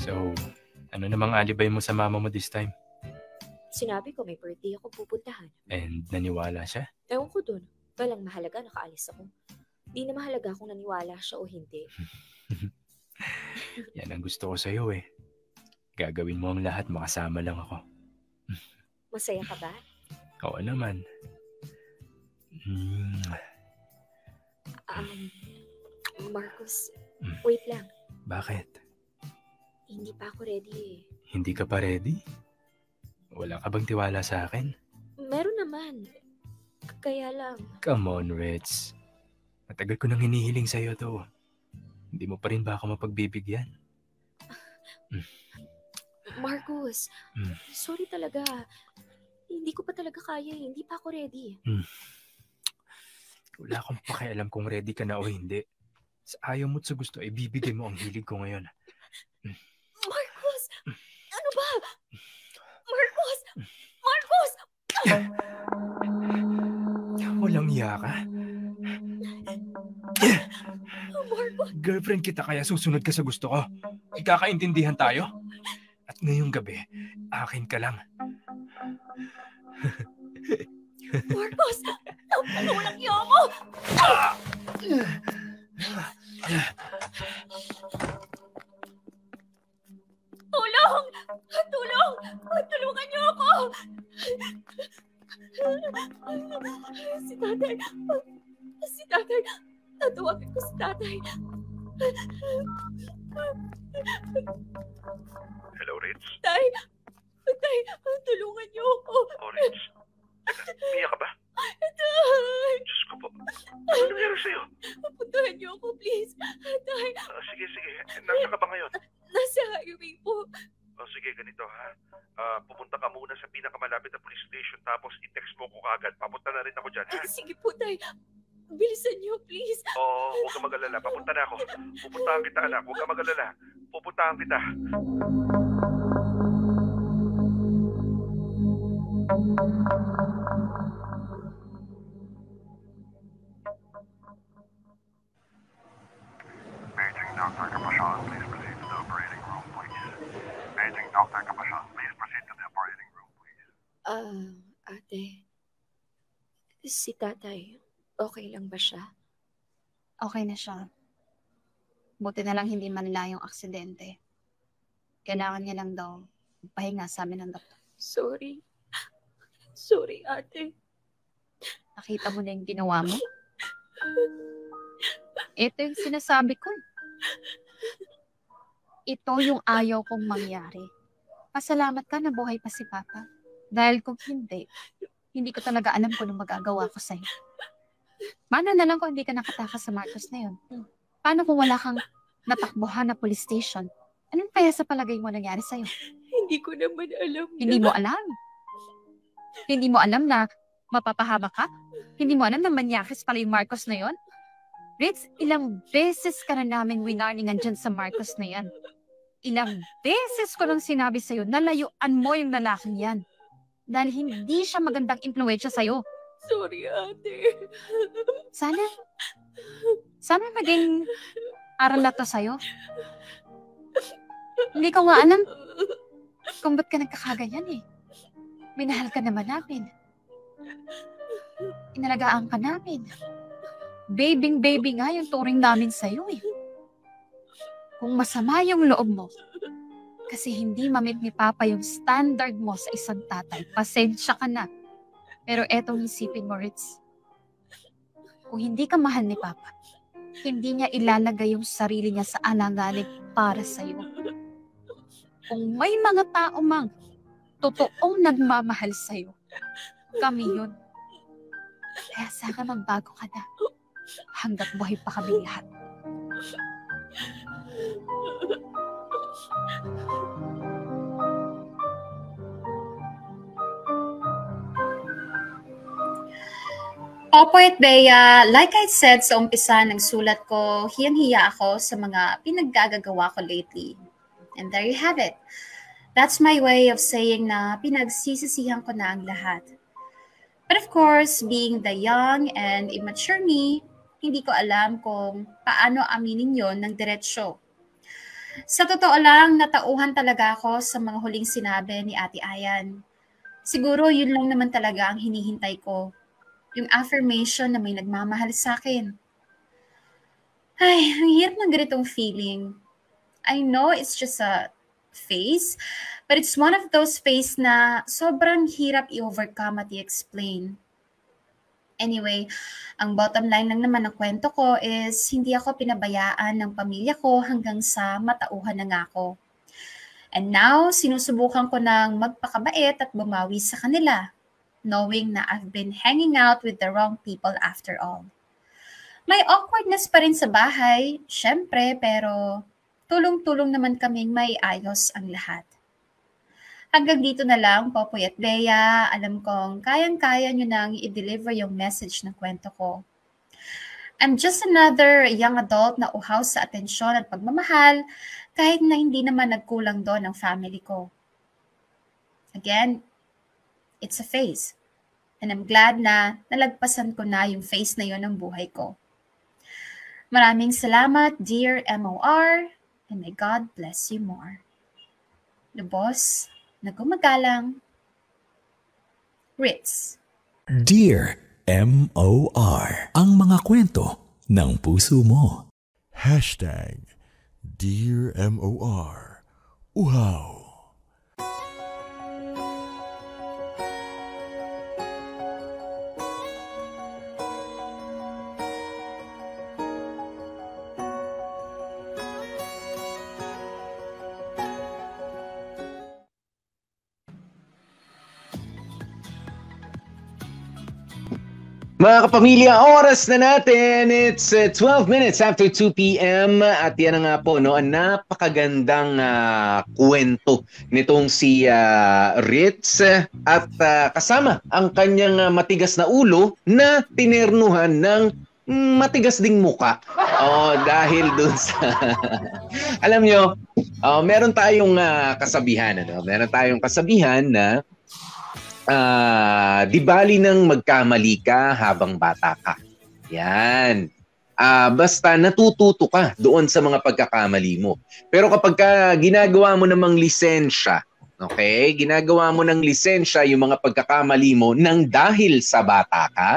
So, ano namang alibay mo sa mama mo this time? Sinabi ko may birthday akong pupuntahan. And naniwala siya? Ewan ko dun. Walang mahalaga, nakaalis ako. Di na mahalaga kung naniwala siya o hindi. Yan ang gusto ko sa'yo eh. Gagawin mo ang lahat, makasama lang ako. Masaya ka ba? Oo naman. Mm, Um, Marcos, Mm. wait lang. bakit? Hindi pa ako ready eh. Hindi ka pa ready? Wala ka bang tiwala sa akin? Meron naman. Kaya lang. Come on, Reds. Matagal ko nang hinihiling sa'yo to. Hindi mo pa rin ba ako mapagbibigyan? Marcos, Mm. sorry talaga. Hindi ko pa talaga kaya eh. Hindi pa ako ready. Hmm. Wala akong pakialam kung ready ka na o hindi. Sa ayaw mo't sa gusto, ibibigay mo ang hilig ko ngayon. Marcos! Ano ba? Marcos! Marcos! Walang iya ka? Girlfriend kita kaya susunod ka sa gusto ko. Ikakaintindihan tayo? At ngayong gabi, akin ka lang. Marcos! Ano walang iyo mo? Tulong! Tulong! Tulungan niyo ako! Si tatay! Si tatay! Tatawagan ko si tatay. Hello, Rich. Tay! Tay! Tulungan niyo ako! Oh, Rich. Umiyak ka ba? Tay! Diyos ko po. Ano nangyari sa'yo? Puntahan niyo ako, please. Tay, Ah, sige, sige. Nasa ka ba ngayon? nasa highway po. Sige, ganito ha. Ah, pupunta ka muna sa pinakamalapit na police station tapos i-text mo ko agad. Papunta na rin ako dyan, ha? Sige po, Tay. Bilisan niyo, please. Oo, huwag ka mag-alala. Papunta na ako. Pupuntahan kita, anak. Huwag ka mag-alala. Pupuntahan kita. Paging Dr. Capashan, please proceed to the operating room, please. Ah, ate. Si tatay, okay lang ba siya? Okay na siya. Buti na lang hindi manila yung aksidente. Kailangan niya lang daw pahinga sa amin ng doktor. Sorry. Sorry, ate. Nakita mo na yung ginawa mo? Ito yung sinasabi ko. Ito yung ayaw kong mangyari. Pasalamat ka na buhay pa si Papa. Dahil kung hindi, hindi ko talaga alam kung anong magagawa ko sa'yo. Paano na lang kung hindi ka nakatakas sa Marcos na yun? Paano kung wala kang natakbuhan na police station? Anong kaya sa palagay mo nangyari sa'yo? Hindi ko naman alam Hindi mo alam. Hindi mo alam na mapapahama ka? Hindi mo alam na manyakis pala yung Marcos na yon? Ritz, ilang beses ka na namin winarningan dyan sa Marcos na yan. Ilang beses ko nang sinabi sa'yo na layuan mo yung lalaking yan. Dahil hindi siya magandang impluensya sa'yo. Sorry, ate. Sana, sana maging aral na to sa'yo. Hindi ko nga alam kung ba't ka nagkakaganyan eh. Minahal ka naman namin. Inalagaan ka namin. Babing baby nga yung turing namin sa'yo eh. Kung masama yung loob mo, kasi hindi mamit ni Papa yung standard mo sa isang tatay, pasensya ka na. Pero etong isipin mo, Ritz. Kung hindi ka mahal ni Papa, hindi niya ilalagay yung sarili niya sa alanganin para sa'yo. Kung may mga tao mang totoong nagmamahal sa'yo, kami yun. Kaya sana magbago ka na hanggat buhay pa kami lahat. Opo at Bea, like I said sa umpisa ng sulat ko, hiyang-hiya ako sa mga pinaggagagawa ko lately. And there you have it. That's my way of saying na pinagsisisihan ko na ang lahat. But of course, being the young and immature me, hindi ko alam kung paano aminin yon ng diretsyo. Sa totoo lang, natauhan talaga ako sa mga huling sinabi ni Ate Ayan. Siguro yun lang naman talaga ang hinihintay ko yung affirmation na may nagmamahal sa akin. Ay, ang hirap ng ganitong feeling. I know it's just a phase, but it's one of those phase na sobrang hirap i-overcome at i-explain. Anyway, ang bottom line lang naman ng kwento ko is hindi ako pinabayaan ng pamilya ko hanggang sa matauhan na nga ako. And now, sinusubukan ko ng magpakabait at bumawi sa kanila knowing na I've been hanging out with the wrong people after all. May awkwardness pa rin sa bahay, syempre, pero tulong-tulong naman kaming may ayos ang lahat. Hanggang dito na lang, Popoy at Bea, alam kong kayang-kaya nyo nang i-deliver yung message ng kwento ko. I'm just another young adult na uhaw sa atensyon at pagmamahal kahit na hindi naman nagkulang doon ang family ko. Again, it's a phase. And I'm glad na nalagpasan ko na yung phase na yon ng buhay ko. Maraming salamat, dear MOR, and may God bless you more. Lubos, nagumagalang, Ritz. Dear M.O.R. Ang mga kwento ng puso mo. Hashtag Dear M.O.R. Uhaw. Mga kapamilya, oras na natin. It's uh, 12 minutes after 2 p.m. At yan na nga po, no, ang napakagandang uh, kwento nitong si uh, Ritz at uh, kasama ang kanyang uh, matigas na ulo na tinernuhan ng matigas ding muka. Oh, dahil dun sa Alam nyo, uh, meron tayong uh, kasabihan ano? Meron tayong kasabihan na uh, di bali nang magkamali ka habang bata ka. Yan. Uh, basta natututo ka doon sa mga pagkakamali mo. Pero kapag ka ginagawa mo namang lisensya, okay, ginagawa mo ng lisensya yung mga pagkakamali mo nang dahil sa bata ka,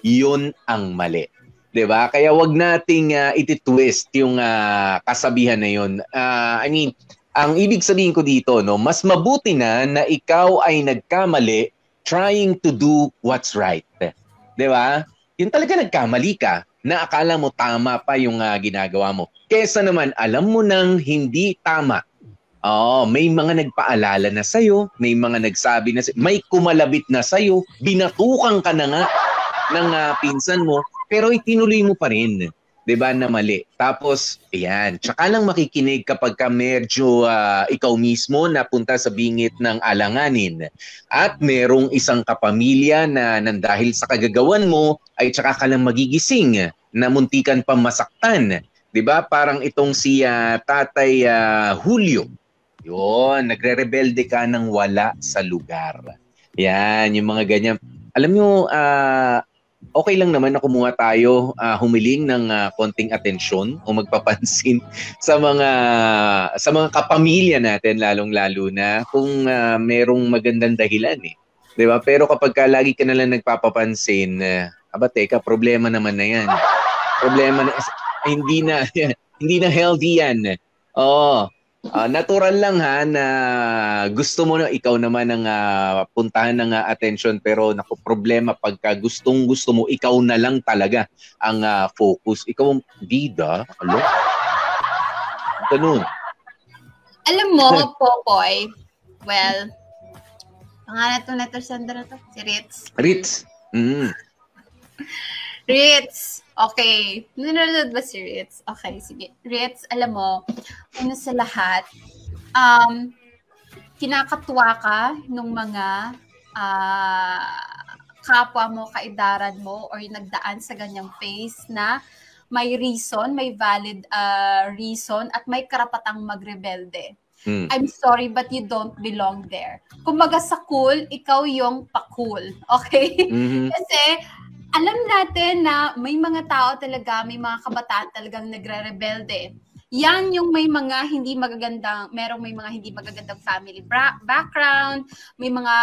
yun ang mali. 'di ba? Kaya wag nating uh, iti-twist yung uh, kasabihan na yun. Uh, I mean, ang ibig sabihin ko dito, no, mas mabuti na na ikaw ay nagkamali trying to do what's right. 'Di ba? Yun talaga nagkamali ka na akala mo tama pa yung uh, ginagawa mo. Kesa naman alam mo nang hindi tama. Oh, may mga nagpaalala na sa'yo, may mga nagsabi na sa'yo, may kumalabit na sa'yo, binatukan ka na nga ng uh, pinsan mo, pero itinuloy mo pa rin. 'Di ba na mali. Tapos, ayan, tsaka lang makikinig kapag ka medyo uh, ikaw mismo napunta sa bingit ng alanganin at merong isang kapamilya na nandahil sa kagagawan mo ay tsaka ka lang magigising na muntikan pa masaktan. 'Di ba? Parang itong si uh, Tatay uh, Julio. 'Yon, nagre-rebelde ka ng wala sa lugar. Yan, yung mga ganyan. Alam nyo, uh, okay lang naman na kumuha tayo uh, humiling ng uh, konting atensyon o magpapansin sa mga sa mga kapamilya natin lalong-lalo na kung uh, merong magandang dahilan eh. 'Di ba? Pero kapag ka lagi ka na lang nagpapapansin, uh, aba teka, problema naman na 'yan. Problema na hindi na hindi na healthy 'yan. Oo. Uh, natural lang ha na gusto mo na ikaw naman ang uh, puntahan ng uh, attention pero naku problema pagka gustong gusto mo ikaw na lang talaga ang uh, focus. Ikaw ang bida. Alo? Ganun. Alam mo, Popoy, well, pangalan to letter sender na to? Si Ritz. Ritz. Mm. Ritz. Okay. Nanonood ba si Ritz? Okay, sige. Ritz, alam mo, una sa lahat, um, kinakatuwa ka nung mga uh, kapwa mo, kaidaran mo, or nagdaan sa ganyang phase na may reason, may valid uh, reason, at may karapatang magrebelde. Mm. I'm sorry, but you don't belong there. Kumaga sa cool, ikaw yung pa-cool. Okay? Mm-hmm. Kasi alam natin na may mga tao talaga, may mga kabataan talagang nagre-rebelde. Yan yung may mga hindi magagandang, merong may mga hindi magagandang family bra- background, may mga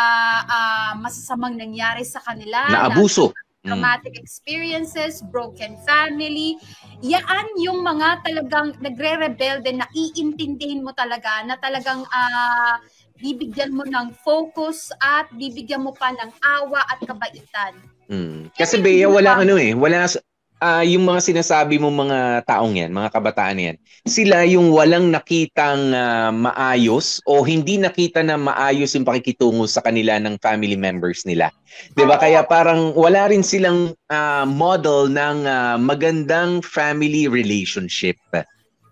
uh, masasamang nangyari sa kanila. Na abuso. Na, traumatic experiences, broken family. Yan yung mga talagang nagre-rebelde na iintindihin mo talaga na talagang uh, bibigyan mo ng focus at bibigyan mo pa ng awa at kabaitan. Mm. Kasi Bea, wala ano eh, wala uh, yung mga sinasabi mo mga taong yan, mga kabataan yan, sila yung walang nakitang uh, maayos o hindi nakita na maayos yung pakikitungo sa kanila ng family members nila. 'Di ba? Kaya parang wala rin silang uh, model ng uh, magandang family relationship.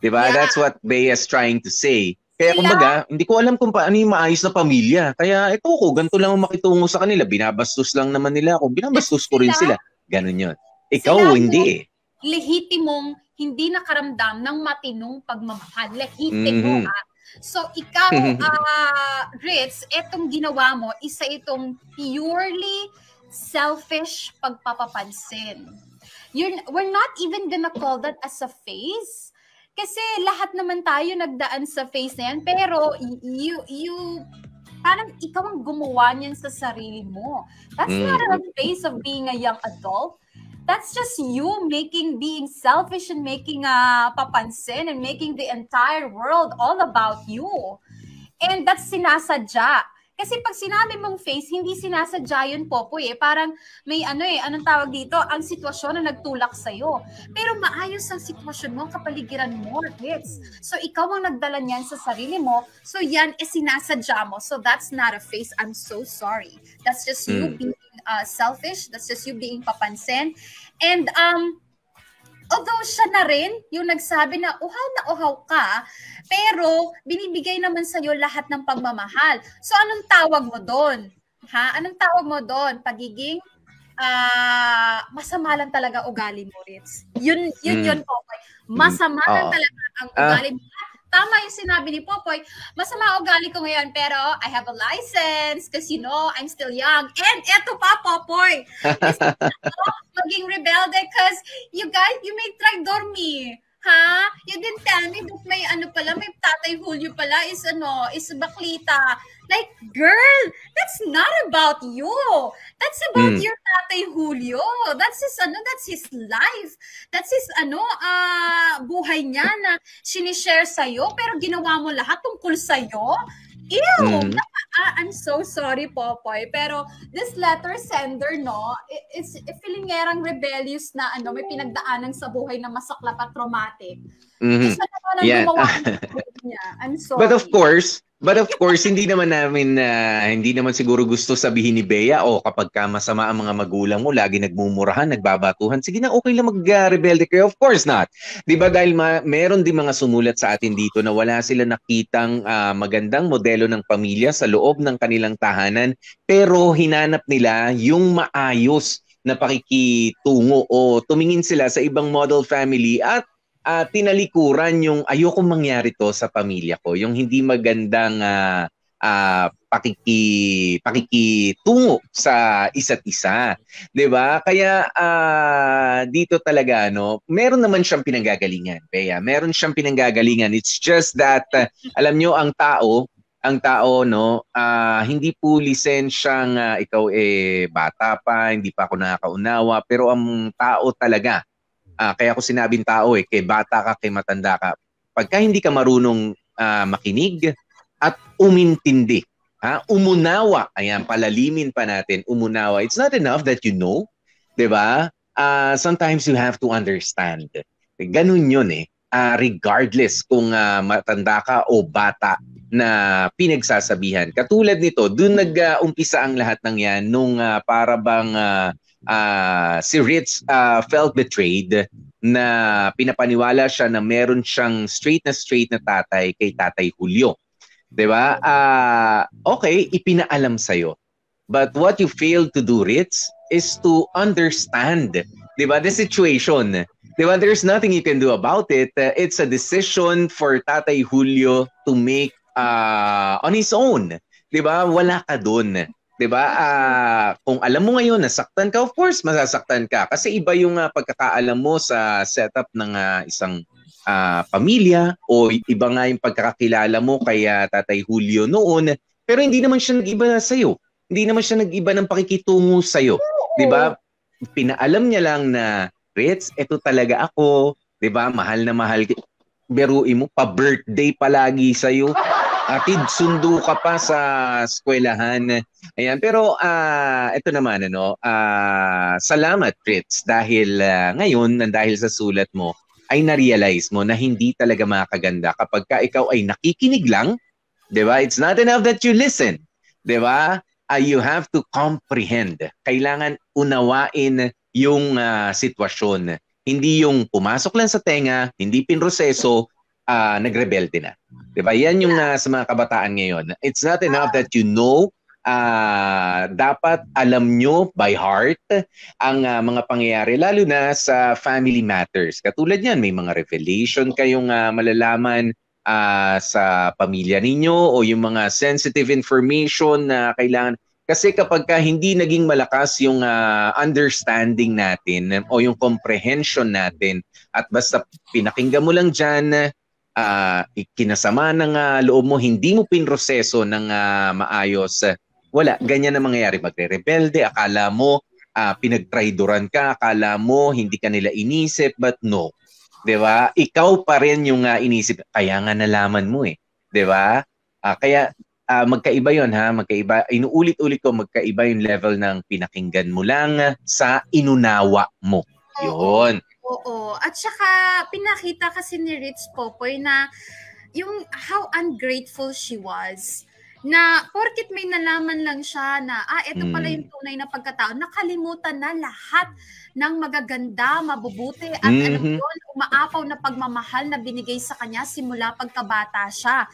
'Di ba? Yeah. That's what Bea is trying to say. Kaya kumbaga, hindi ko alam kung paano yung maayos na pamilya. Kaya ito ko, ganito lang ang makitungo sa kanila. Binabastos lang naman nila ako. Binabastos ko rin sila. Ganun yun. Ikaw, sila hindi eh. Lehitimong hindi nakaramdam ng matinong pagmamahal. Lehitimo mm-hmm. ah. So, ikaw, uh, Ritz, etong ginawa mo, isa itong purely selfish pagpapapansin. You're, we're not even gonna call that as a phase kasi lahat naman tayo nagdaan sa phase na yan, pero you, you, parang ikaw ang gumawa niyan sa sarili mo. That's mm. not a phase of being a young adult. That's just you making, being selfish and making uh, papansin and making the entire world all about you. And that's sinasadya. Kasi pag sinabi mong face, hindi sinasadya yun, Popoy eh. Parang may ano eh, anong tawag dito? Ang sitwasyon na nagtulak sa'yo. Pero maayos ang sitwasyon mo, kapaligiran mo, hits. So ikaw ang nagdala niyan sa sarili mo. So yan eh sinasadya mo. So that's not a face. I'm so sorry. That's just you Mm. being uh, selfish. That's just you being papansin. And um, although siya na rin yung nagsabi na uhaw na uhaw ka, pero binibigay naman sa'yo lahat ng pagmamahal. So anong tawag mo doon? Ha? Anong tawag mo doon? Pagiging ah masama lang talaga ugali mo, Ritz. Yun, yun, Mm. yun, Popoy. Masama lang Oo. talaga ang Ah. ugali mo. Tama yung sinabi ni Popoy, masama ugali ko ngayon, pero I have a license because you know, I'm still young. And eto pa, Popoy, maging rebelde because you guys, you may traitor me. Ha? You didn't tell me that may ano pala, may tatay Julio pala is ano, is baklita. Like, girl, that's not about you. That's about Mm. your tatay Julio. That's his ano, that's his life. That's his ano, ah buhay niya na sinishare sa'yo, pero ginawa mo lahat tungkol sa'yo. Ew! Ah, I'm so sorry, Popoy. Pero this letter sender, no, it's feeling ngerang rebellious na ano, may pinagdaanan sa buhay na masaklap at traumatic. Mhm. Isa naman ang Yeah. gumawa ng buhay niya. I'm sorry. But of course, but of course, hindi naman namin, ah, hindi naman siguro gusto sabihin ni Bea, o kapag ka masama ang mga magulang mo, lagi nagmumurahan, nagbabatuhan, sige na, okay lang mag-rebelde kayo. Of course not. Di ba dahil ma- meron din mga sumulat sa atin dito na wala sila nakitang ah, magandang modelo ng pamilya sa loob ng kanilang tahanan, pero hinanap nila yung maayos na pakikitungo o tumingin sila sa ibang model family at ah, tinalikuran yung ayokong mangyari to sa pamilya ko, yung hindi magandang ah, ah, pakiki pakikitungo sa isa't isa, 'di ba? Kaya ah, dito talaga no, meron naman siyang pinanggagalingan, Bea. Meron siyang pinanggagalingan. It's just that ah, alam nyo ang tao, ang tao no, ah, hindi po lisensyang ah, ikaw eh bata pa, hindi pa ako nakakaunawa, pero ang tao talaga Ah, kaya ako sinabing tao eh, kay bata ka, kay matanda ka. Pagka hindi ka marunong ah, makinig at umintindi, ha? umunawa, ayan, palalimin pa natin, umunawa. It's not enough that you know, di ba? Ah, sometimes you have to understand. Ganun yun eh. Ah, regardless kung ah, matanda ka o bata na pinagsasabihan. Katulad nito, doon nag-umpisa ang lahat ng yan nung ah, para bang ah, ah, si Ritz ah, felt betrayed na pinapaniwala siya na meron siyang straight na straight na tatay kay Tatay Julio. 'Di ba? Ah, okay, ipinaalam sa But what you failed to do, Ritz, is to understand, 'di ba, the situation. 'Di ba? There's nothing you can do about it. Uh, it's a decision for Tatay Julio to make uh, on his own. 'Di ba? Wala ka doon. 'Di ba? Ah, kung alam mo ngayon nasaktan ka, of course masasaktan ka kasi iba yung ah, pagkakaalam mo sa setup ng ah, isang ah, pamilya o iba nga yung pagkakakilala mo kay ah, Tatay Julio noon, pero hindi naman siya nag-iba sa iyo. Hindi naman siya nag-iba ng pakikitungo sa iyo, 'di ba? Pinaalam niya lang na Ritz, ito talaga ako, 'di ba? Mahal na mahal Beruin mo pa-birthday palagi sa iyo. Atid sundo ka pa sa eskwelahan. Ayan, pero ah ito naman ano, ah salamat Fritz dahil ah, ngayon dahil sa sulat mo ay na-realize mo na hindi talaga makakaganda kapag ka ikaw ay nakikinig lang, 'di ba? It's not enough that you listen, 'di ba? Ah, you have to comprehend. Kailangan unawain yung ah, sitwasyon. Hindi yung pumasok lang sa tenga, hindi pinroseso, ah, nagrebelde na. 'Di ba? Yan yung ah, sa mga kabataan ngayon. It's not enough that you know ah dapat alam nyo by heart ang ah, mga pangyayari lalo na sa family matters. Katulad niyan, may mga revelation kayong ah, malalaman ah, sa pamilya ninyo o yung mga sensitive information na kailangan kasi kapag ka hindi naging malakas yung ah, understanding natin o yung comprehension natin at basta pinakinggan mo lang dyan, ah, kinasama ng ah, loob mo, hindi mo pinroseso ng ah, maayos, wala, ganyan na mangyayari. Magre-rebelde, akala mo ah, pinagtraidoran ka, akala mo hindi ka nila inisip, but no. 'Di ba? Ikaw pa rin yung ah, inisip. Kaya nga nalaman mo eh. 'Di ba? Ah, kaya ah, magkaiba yon ha, magkaiba. Inuulit-ulit ko, magkaiba yung level ng pinakinggan mo lang sa inunawa mo. Yun. Oo. At saka, pinakita kasi ni Ritz Popoy na yung how ungrateful she was na porkit may nalaman lang siya na ah ito pala Mm. yung tunay na pagkatao nakalimutan na lahat ng magaganda, mabubuti at alam mo Mhm. yun, umaapaw na pagmamahal na binigay sa kanya simula pagkabata siya.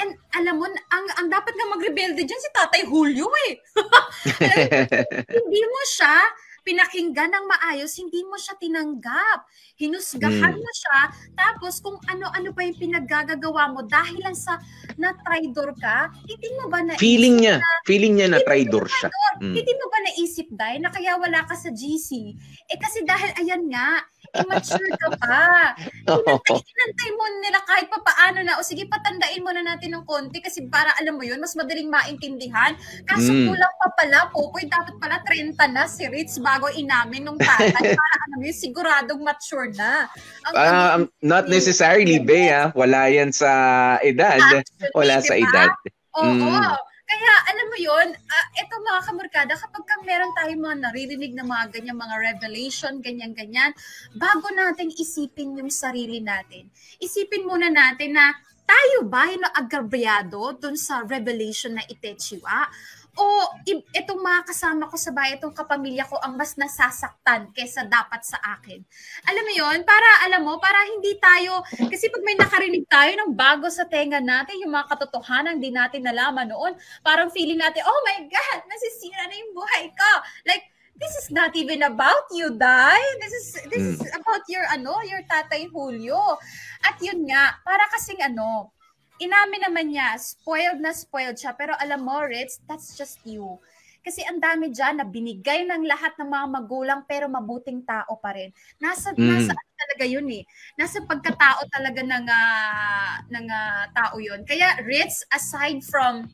And alam mo, ang, ang dapat nga magrebelde dyan si Tatay Julio eh. hindi mo siya pinakinggan ng maayos, hindi mo siya tinanggap. Hinusgahan Mm. mo siya, tapos kung ano-ano pa yung pinaggagawa mo dahil lang sa na-traitor ka, hindi mo ba naisip feeling niya, na, feeling niya na traitor siya. Mm. hindi mo ba naisip, Day, na kaya wala ka sa GC? Eh kasi dahil ayan nga, immature ka pa. Inantay, inantay mo nila kahit pa paano na, o sige, patandain mo na natin ng konti kasi para alam mo yun, mas madaling maintindihan. Kaso Mm. kulang pa pala, Popoy, dapat pala 30 na si Ritz bago inamin nung tatay para alam mo yun, siguradong mature na. Ang Um, not necessarily, Bea. Wala yan sa edad. Wala sa diba? edad. Oo. Mm. Kaya alam mo yun, uh, ito mga kamurkada, kapag ka meron tayong mga naririnig na mga ganyan, mga revelation, ganyan-ganyan, bago natin isipin yung sarili natin, isipin muna natin na tayo ba yung agabyado dun sa revelation na itechiwa? O itong mga kasama ko sa bahay, itong kapamilya ko ang mas nasasaktan kesa dapat sa akin. Alam mo yon para alam mo, para hindi tayo, kasi pag may nakarinig tayo ng bago sa tenga natin, yung mga katotohanan hindi natin nalaman noon, parang feeling natin, oh my God, nasisira na yung buhay ko. Like, this is not even about you, Dai. This is this is about your ano, your Tatay Julio. At yun nga, para kasing ano, inamin naman niya, spoiled na spoiled siya. Pero alam mo, Ritz, that's just you. Kasi ang dami dyan na binigay ng lahat ng mga magulang pero mabuting tao pa rin. Nasa, Mm. nasa ano talaga yun eh. Nasa pagkatao talaga ng, ah, ng ah, tao yun. Kaya Ritz, aside from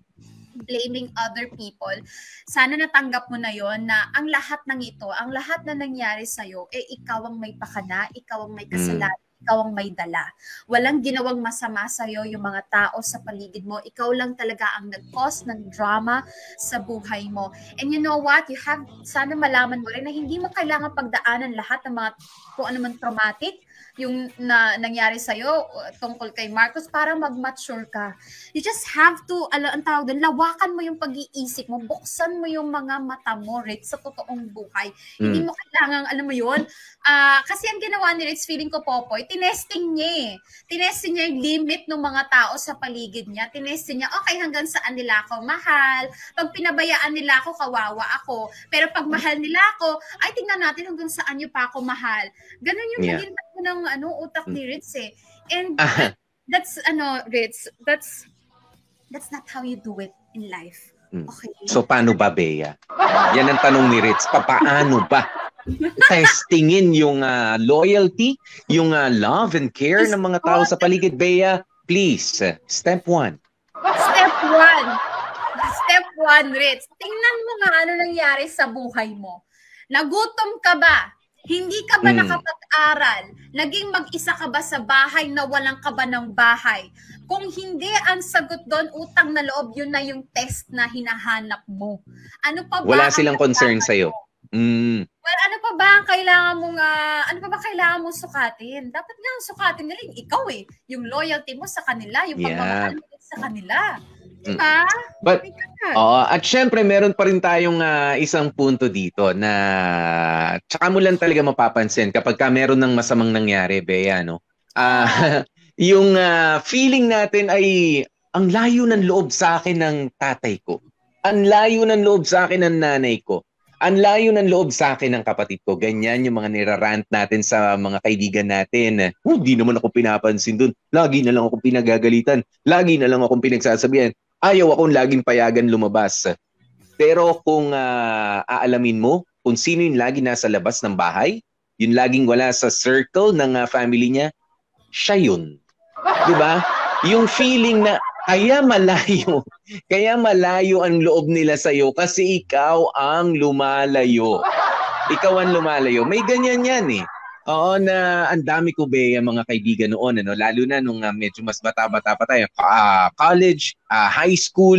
blaming other people, sana natanggap mo na yon na ang lahat ng ito, ang lahat na nangyari sa'yo, eh ikaw ang may pakana, ikaw ang may kasalanan, ikaw ang may dala. Walang ginawang masama sa'yo yung mga tao sa paligid mo. Ikaw lang talaga ang nag-cause ng drama sa buhay mo. And you know what? You have, sana malaman mo rin na hindi mo kailangan pagdaanan lahat ng mga kung ano man traumatic yung na nangyari sa'yo uh, tungkol kay Marcos para mag-mature ka. You just have to, ala, ang tawag doon, lawakan mo yung pag-iisip mo, buksan mo yung mga mata mo, Ritz, sa totoong buhay. Hindi Mm. mo kailangan, alam mo yun, ah kasi ang ginawa ni Ritz, feeling ko, Popoy, tinesting niya eh. Tinesting niya yung limit ng mga tao sa paligid niya. Tinesting niya, okay, hanggang saan nila ako mahal. Pag pinabayaan nila ako, kawawa ako. Pero pag mahal nila ako, ay, tingnan natin hanggang saan niyo pa ako mahal. Ganun yung Yeah. naging takbo ng ano, utak ni Ritz eh. And Ah. that's, ano, Ritz, that's, that's not how you do it in life. Mm. Okay? So, paano ba, Bea? Yan ang tanong ni Ritz. Papaano ba? Testingin yung ah, loyalty, yung ah, love and care ng mga tao sa paligid. Bea, please, uh, step one. Step one. Step one, Ritz. Tingnan mo nga ano nangyari sa buhay mo. Nagutom ka ba? Hindi ka ba Mm. nakapag-aral? Naging mag-isa ka ba sa bahay na walang ka ba ng bahay? Kung hindi, ang sagot doon, utang na loob, yun na yung test na hinahanap mo. Ano pa ba Wala ang silang concern sa'yo. mo? Mm. Well, ano pa ba ang kailangan mong, ah, ano pa ba kailangan mong sukatin? Dapat nga ang sukatin nila yung ikaw eh. Yung loyalty mo sa kanila, yung Yeah. pagmamahal mo sa kanila. Diba? But, oo, at syempre, meron pa rin tayong ah, isang punto dito na tsaka mo lang talaga mapapansin kapag ka meron ng masamang nangyari, Bea, no? Ah, yung ah, feeling natin ay ang layo ng loob sa akin ng tatay ko. Ang layo ng loob sa akin ng nanay ko. Ang layo ng loob sa akin ng kapatid ko. Ganyan yung mga nirarant natin sa mga kaibigan natin. Oh, di naman ako pinapansin dun. Lagi na lang akong pinagagalitan. Lagi na lang akong pinagsasabihan. Ayaw akong laging payagan lumabas. Pero kung ah, aalamin mo kung sino yung lagi nasa labas ng bahay, yung laging wala sa circle ng ah, family niya, siya yun. 'Di ba? Yung feeling na kaya malayo, kaya malayo ang loob nila sa iyo kasi ikaw ang lumalayo. Ikaw ang lumalayo. May ganyan yan eh. Oo, na ang dami ko ba mga kaibigan noon, ano, lalo na nung uh, medyo mas bata-bata pa tayo, uh, college, uh, high school,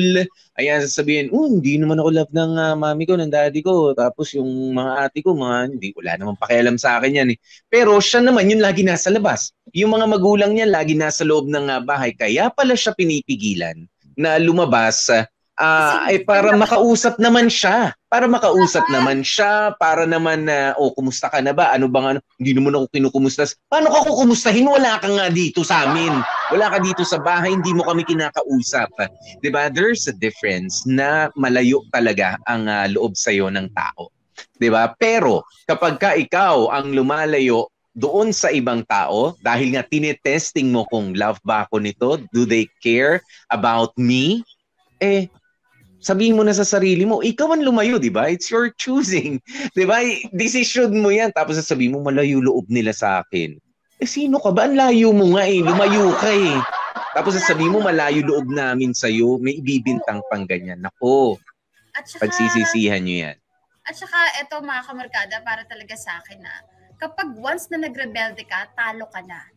ayan, sasabihin, oh, hindi naman ako love ng uh, mami ko, ng daddy ko, tapos yung mga ate ko, mga, hindi, wala naman pakialam sa akin yan eh. Pero siya naman, yun lagi nasa labas. Yung mga magulang niya, lagi nasa loob ng uh, bahay, kaya pala siya pinipigilan na lumabas uh, Ah, ay para makausap naman siya. Para makausap naman siya, para naman na, oh, kumusta ka na ba? Ano bang ano? Hindi naman ako kinukumusta. Paano ka kukumustahin? Wala ka nga dito sa amin. Wala ka dito sa bahay, hindi mo kami kinakausap. 'Di ba? There's a difference na malayo talaga ang uh, loob sa iyo ng tao. 'Di ba? Pero kapag ka ikaw ang lumalayo doon sa ibang tao dahil nga tinetesting mo kung love ba ako nito, do they care about me? Eh sabihin mo na sa sarili mo, ikaw ang lumayo, di ba? It's your choosing. Di ba? Decision mo yan. Tapos sasabihin mo, malayo loob nila sa akin. Eh, sino ka ba? Ang layo mo nga eh. Lumayo ka eh. Tapos sasabihin mo, malayo loob namin sa'yo. May ibibintang pang ganyan. Nako. At saka, Pagsisisihan nyo yan. At saka, eto mga kamarkada, para talaga sa akin na, kapag once na nagrebelde ka, talo ka na.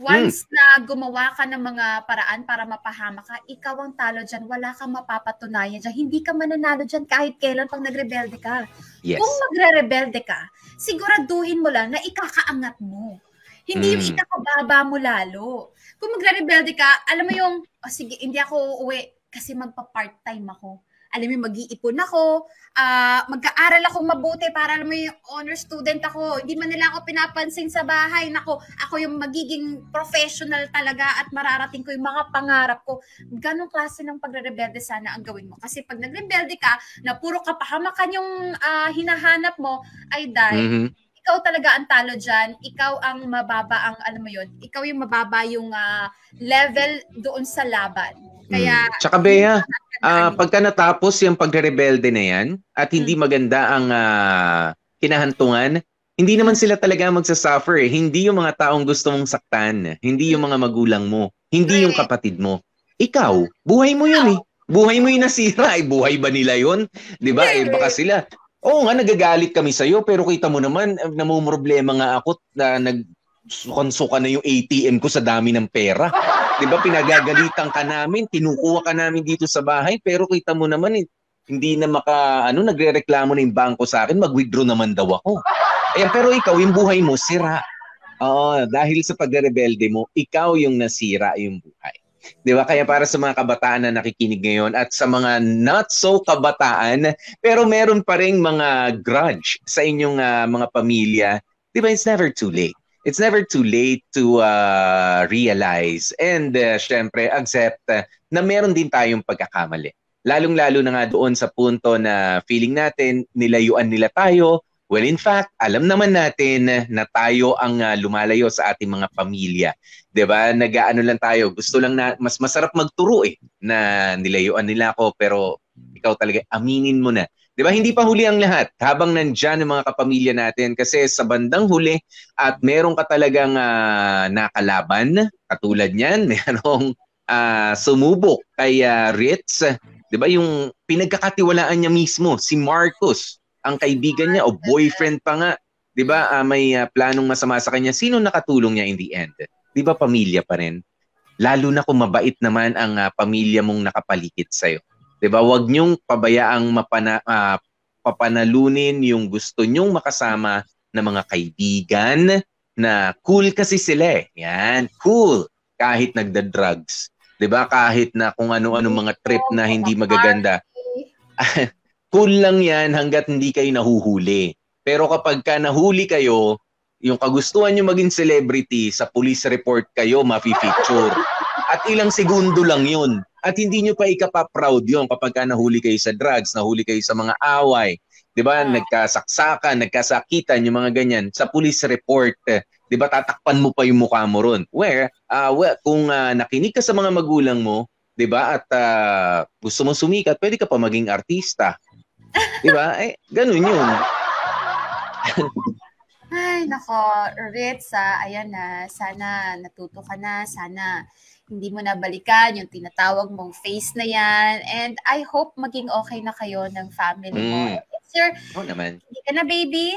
Once hmm. na gumawa ka ng mga paraan para mapahama ka, ikaw ang talo dyan. Wala kang mapapatunayan dyan. Hindi ka mananalo dyan kahit kailan pang nagrebelde ka. Yes. Kung magre-rebelde ka, siguraduhin mo lang na ikakaangat mo. Hindi mm. yung ikakababa mo lalo. Kung magre-rebelde ka, alam mo yung, oh, sige, hindi ako uwi kasi magpa-part-time ako alam mo, mag-iipon ako, uh, mag-aaral ako mabuti para alam mo yung honor student ako. Hindi man nila ako pinapansin sa bahay. Nako, ako yung magiging professional talaga at mararating ko yung mga pangarap ko. Ganong klase ng pagre-rebelde sana ang gawin mo. Kasi pag nagrebelde ka, na puro kapahamakan yung uh, hinahanap mo, ay dahil mm-hmm ikaw talaga ang talo dyan, ikaw ang mababa ang, alam mo yun, ikaw yung mababa yung uh, level doon sa laban. Kaya, mm. Tsaka Bea, uh, pagka natapos yung pagre-rebelde na yan at hindi hmm. maganda ang uh, kinahantungan, hindi naman sila talaga magsasuffer. Eh. Hindi yung mga taong gusto mong saktan. Hindi yung mga magulang mo. Hindi yung kapatid mo. Ikaw, buhay mo yun eh. Buhay mo yung nasira. Eh, buhay ba nila yun? Di ba? Eh, baka sila. Oo nga, nagagalit kami sa'yo, pero kita mo naman, eh, namumroblema nga ako na nag na yung ATM ko sa dami ng pera. 'Di ba pinagagalitan ka namin, kinukuha ka namin dito sa bahay, pero kita mo naman eh, hindi na maka ano nagrereklamo na yung bangko sa akin, mag-withdraw naman daw ako. Ayan, pero ikaw yung buhay mo sira. Oo, dahil sa pagrebelde mo, ikaw yung nasira yung buhay. 'Di ba? Kaya para sa mga kabataan na nakikinig ngayon at sa mga not so kabataan, pero meron pa ring mga grudge sa inyong uh, mga pamilya, 'di ba? It's never too late it's never too late to uh, realize and uh, syempre accept uh, na meron din tayong pagkakamali. Lalong-lalo na nga doon sa punto na feeling natin nilayuan nila tayo. Well, in fact, alam naman natin na tayo ang uh, lumalayo sa ating mga pamilya. 'Di ba? Nag-aano lang tayo. Gusto lang na mas masarap magturo eh na nilayuan nila ako pero ikaw talaga aminin mo na 'Di ba? Hindi pa huli ang lahat. Habang nandiyan ang mga kapamilya natin kasi sa bandang huli at meron ka talagang uh, nakalaban, katulad niyan, merong uh, sumubok kay uh, Ritz, 'di ba? Yung pinagkakatiwalaan niya mismo si Marcus, ang kaibigan niya o boyfriend pa nga, 'di ba? Uh, may uh, planong masama sa kanya. Sino nakatulong niya in the end? 'Di ba pamilya pa rin? Lalo na kung mabait naman ang uh, pamilya mong nakapaligid sa'yo. 'Di ba? Huwag niyong pabayaang mapana, uh, papanalunin yung gusto niyong makasama na mga kaibigan na cool kasi sila eh. Yan, cool. Kahit nagda-drugs. 'Di ba? Kahit na kung ano-ano mga trip na hindi magaganda. cool lang 'yan hangga't hindi kayo nahuhuli. Pero kapag ka nahuli kayo, yung kagustuhan nyo maging celebrity, sa police report kayo, mafi-feature. At ilang segundo lang yun. At hindi nyo pa ikapa-proud yun kapag ka nahuli kayo sa drugs, nahuli kayo sa mga away, 'di ba? Nagkasaksakan, nagkasakitan yung mga ganyan sa police report, 'di ba? Tatakpan mo pa yung mukha mo ron. Where uh, well, kung uh, nakinig ka sa mga magulang mo, 'di ba? At uh, gusto mo sumikat, pwede ka pa maging artista. 'Di ba? Eh ganun 'yun. Ay, nako, Ritz, ah, ayan na, sana natuto ka na, sana hindi mo nabalikan yung tinatawag mong face na yan. And I hope maging okay na kayo ng family mo. Mm. Sir, Oo naman. hindi ka na baby?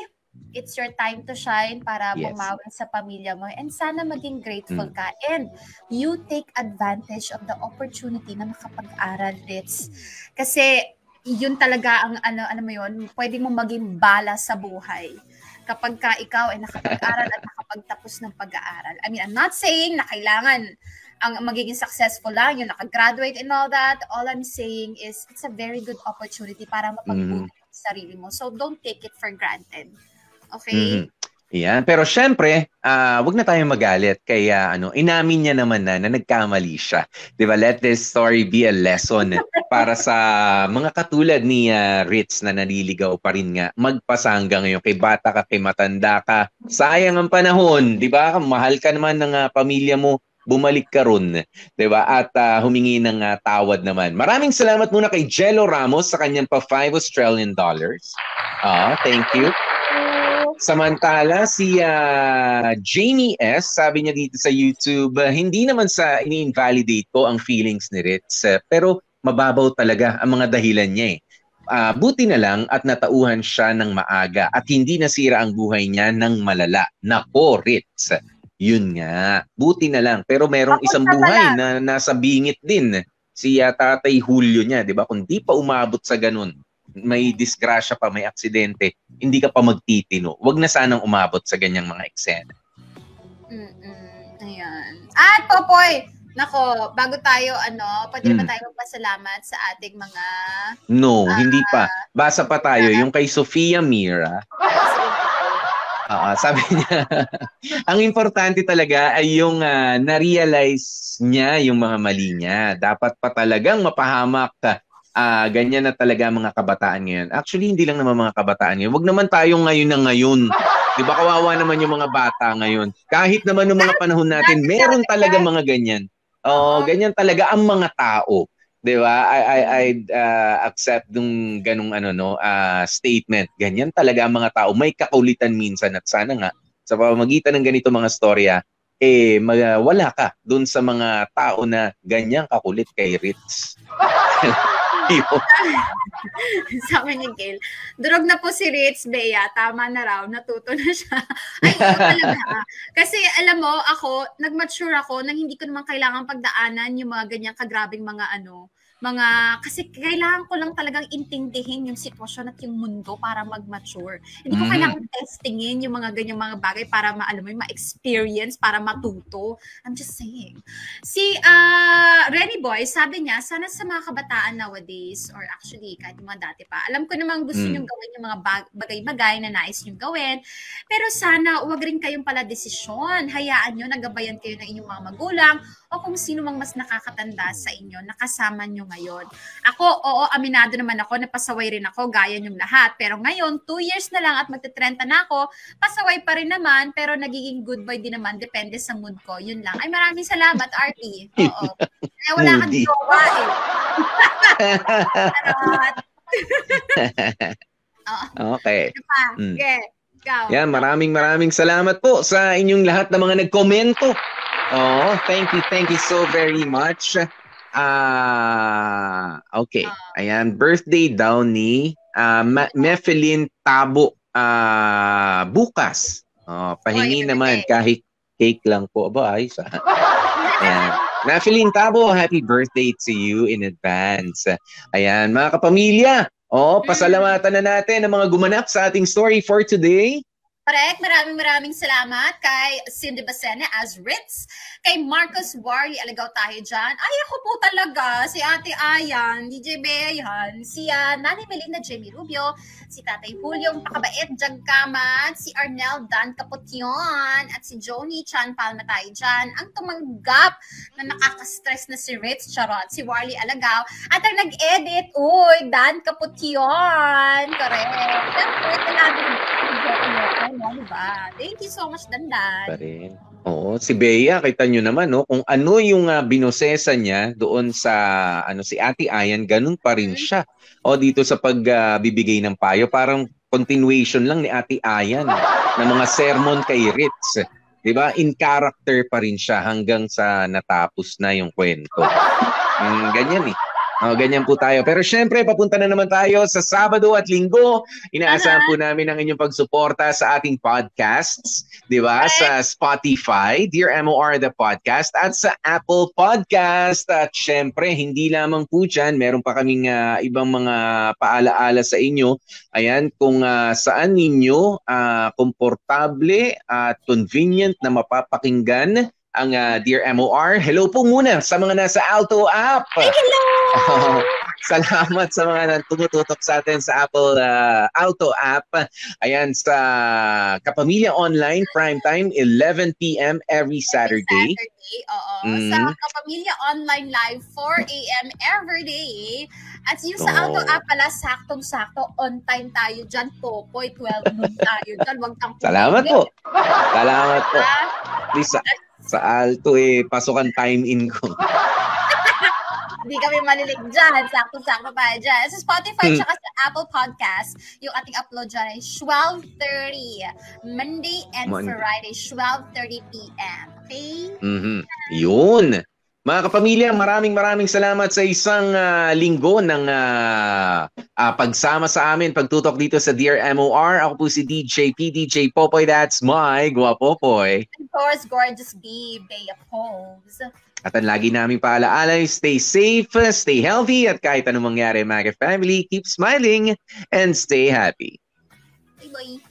it's your time to shine para Yes. bumawi sa pamilya mo. And sana maging grateful Mm. ka. And you take advantage of the opportunity na makapag-aral, Ritz. Kasi yun talaga ang ano ano mo yun, pwede mo maging bala sa buhay kapag ka ikaw ay nakapag-aral at nakapagtapos ng pag-aaral. I mean, I'm not saying na kailangan ang magiging successful lang, yung nakagraduate and all that. All I'm saying is it's a very good opportunity para mapagbuti Mhm. ang sarili mo. So don't take it for granted. Okay? Mhm. Yan. Pero syempre, ah, wag na tayong magalit. Kaya ano, inamin niya naman na na nagkamali siya. 'Di ba? Let this story be a lesson para sa mga katulad ni ah, Ritz na naliligaw pa rin nga. Magpasa hanggang ngayon. Kay bata ka, kay matanda ka. Sayang ang panahon. 'di ba? Mahal ka naman ng ah, pamilya mo. Bumalik ka ron, 'di ba? At ah, humingi ng ah, tawad naman. Maraming salamat muna kay Jello Ramos sa kanyang pa 5 Australian dollars. Ah, thank you. Samantala, si ah, Jamie S., sabi niya dito sa YouTube, ah, hindi naman sa ini-invalidate ko ang feelings ni Ritz, ah, pero mababaw talaga ang mga dahilan niya eh. Ah, buti na lang at natauhan siya ng maaga at hindi nasira ang buhay niya ng malala. Nako, Ritz. Yun nga. Buti na lang. Pero merong isang buhay na nasa bingit din. Si ah, Tatay Julio niya, di ba? Kung di pa umabot sa ganun, may disgrasya pa, may aksidente, hindi ka pa magtitino. Huwag na sanang umabot sa ganyang mga eksena. Mm-mm. Ayan. At Popoy, nako, bago tayo, ano, pwede Mm. tayo magpasalamat sa ating mga No, hindi pa. Basa pa tayo. Yung kay Sofia Mira, Oo, sabi niya, ang importante talaga ay yung ah, na-realize niya yung mga mali niya. Dapat pa talagang mapahamak ah, ganyan na talaga mga kabataan ngayon. Actually, hindi lang naman mga kabataan ngayon. Huwag naman tayo ngayon na ngayon. Di ba kawawa naman yung mga bata ngayon? Kahit naman noong mga panahon natin, meron talaga mga ganyan. Oo, ganyan talaga ang mga tao. 'Di ba? I I I uh, accept dung ganung ano no, ah, statement. Ganyan talaga ang mga tao. May kakulitan minsan at sana nga sa pamamagitan ng ganito mga storya eh mag- wala ka doon sa mga tao na ganyang kakulit kay Ritz. Yun. Sabi ni Gail, durog na po si Ritz, Bea, tama na raw, natuto na siya. Ay, talaga. Kasi alam mo, ako, nag-mature ako nang hindi ko naman kailangan pagdaanan yung mga ganyang kagrabing mga ano, mga, kasi kailangan ko lang talagang intindihin yung sitwasyon at yung mundo para mag-mature. Hindi ko Mm. kailangan testingin yung mga ganyang mga bagay para maalam mo, ma-experience, para matuto. I'm just saying. Si ah Renny Boy, sabi niya, sana sa mga kabataan nowadays, or actually, kahit mga dati pa, alam ko namang gusto Mm. niyong gawin yung mga bag- bagay-bagay na nais niyong gawin, pero sana huwag rin kayong pala desisyon. Hayaan niyo, nagabayan kayo ng inyong mga magulang, o kung sino mang mas nakakatanda sa inyo, nakasama niyo ngayon. Ako, oo, aminado naman ako, napasaway rin ako, gaya niyong lahat. Pero ngayon, two years na lang at magte-30 na ako, pasaway pa rin naman, pero nagiging good boy din naman, depende sa mood ko. Yun lang. Ay, maraming salamat, Artie. Oo. Kaya wala kang jowa eh. Okay. Ano pa? Mm. Ikaw. Yan, maraming maraming salamat po sa inyong lahat ng mga nagkomento. Oh, thank you, thank you so very much. Ah, okay. Ayan, birthday daw ni ah, Ma- Tabo ah, bukas. Oh, pahingi naman kahit cake lang po. Aba, ayos ah. Ayan. Tabo, happy birthday to you in advance. Ayan, mga kapamilya. Oh, pasalamatan na natin ang mga gumanap sa ating story for today. Correct. Maraming maraming salamat kay Cindy Basene as Ritz, kay Marcos Wari, alagaw tayo dyan. Ay, ako po talaga, si Ate Ayan, DJ Bea yan, si uh, Nani Melinda Jamie Rubio, si Tatay Julio, pakabait, Jagkamat, si Arnel Dan Caputyon, at si Joni Chan Palma tayo dyan. Ang tumanggap na nakaka-stress na si Ritz, charot, si Warley Alagaw, at ang nag-edit, uy, Dan Caputyon, correct. Siyempre, kailangan diba? Thank you so much, Dandan. pa rin. Oo, si Bea, kita nyo naman, no? Kung ano yung uh, binosesa niya doon sa, ano, si Ate Ayan, ganun pa rin siya. O dito sa pagbibigay ng payo, parang continuation lang ni Ate Ayan ng mga sermon kay Ritz. 'Di ba? In character pa rin siya hanggang sa natapos na yung kwento. Mm, ganyan eh. Oh, ganyan po tayo. Pero syempre, papunta na naman tayo sa Sabado at Linggo. Inaasahan po namin ang inyong pagsuporta sa ating podcasts, di ba? Sa Spotify, Dear MOR the Podcast, at sa Apple Podcast. At syempre, hindi lamang po dyan, meron pa kaming ah, ibang mga paalaala sa inyo. Ayan, kung ah, saan ninyo ah, komportable at convenient na mapapakinggan ang ah, Dear MOR. Hello po muna sa mga nasa Alto app. hello! Salamat sa mga tumututok sa atin sa Apple ah, Alto app. Ayan, sa Kapamilya Online, prime time, 11 p.m. every Saturday. Saturday, oo. Mm. Sa Kapamilya Online Live, 4 a.m. every day. At yung sa. Auto app pala, saktong-sakto, on time tayo dyan, Popoy, 12 noon tayo dyan. Huwag kang Salamat po. Salamat po. Di sa, sa Alto eh, pasukan time in ko. Hindi kami malilig dyan. Sakto-sakto tayo dyan. Sa Spotify Hmm. tsaka sa Apple Podcast, yung ating upload dyan ay 12.30. Monday and Monday. Friday, 12.30 p.m. Okay? Mhm. Yun. Mga kapamilya, maraming maraming salamat sa isang ah, linggo ng ah, ah, pagsama sa amin, pagtutok dito sa Dear MOR. Ako po si DJ P, DJ Popoy. That's my Guapopoy. Of course, gorgeous bee, Bea Pose. At ang lagi naming paalaala, stay safe, stay healthy, at kahit anong mangyari, mga family, keep smiling and stay happy. Bye-bye.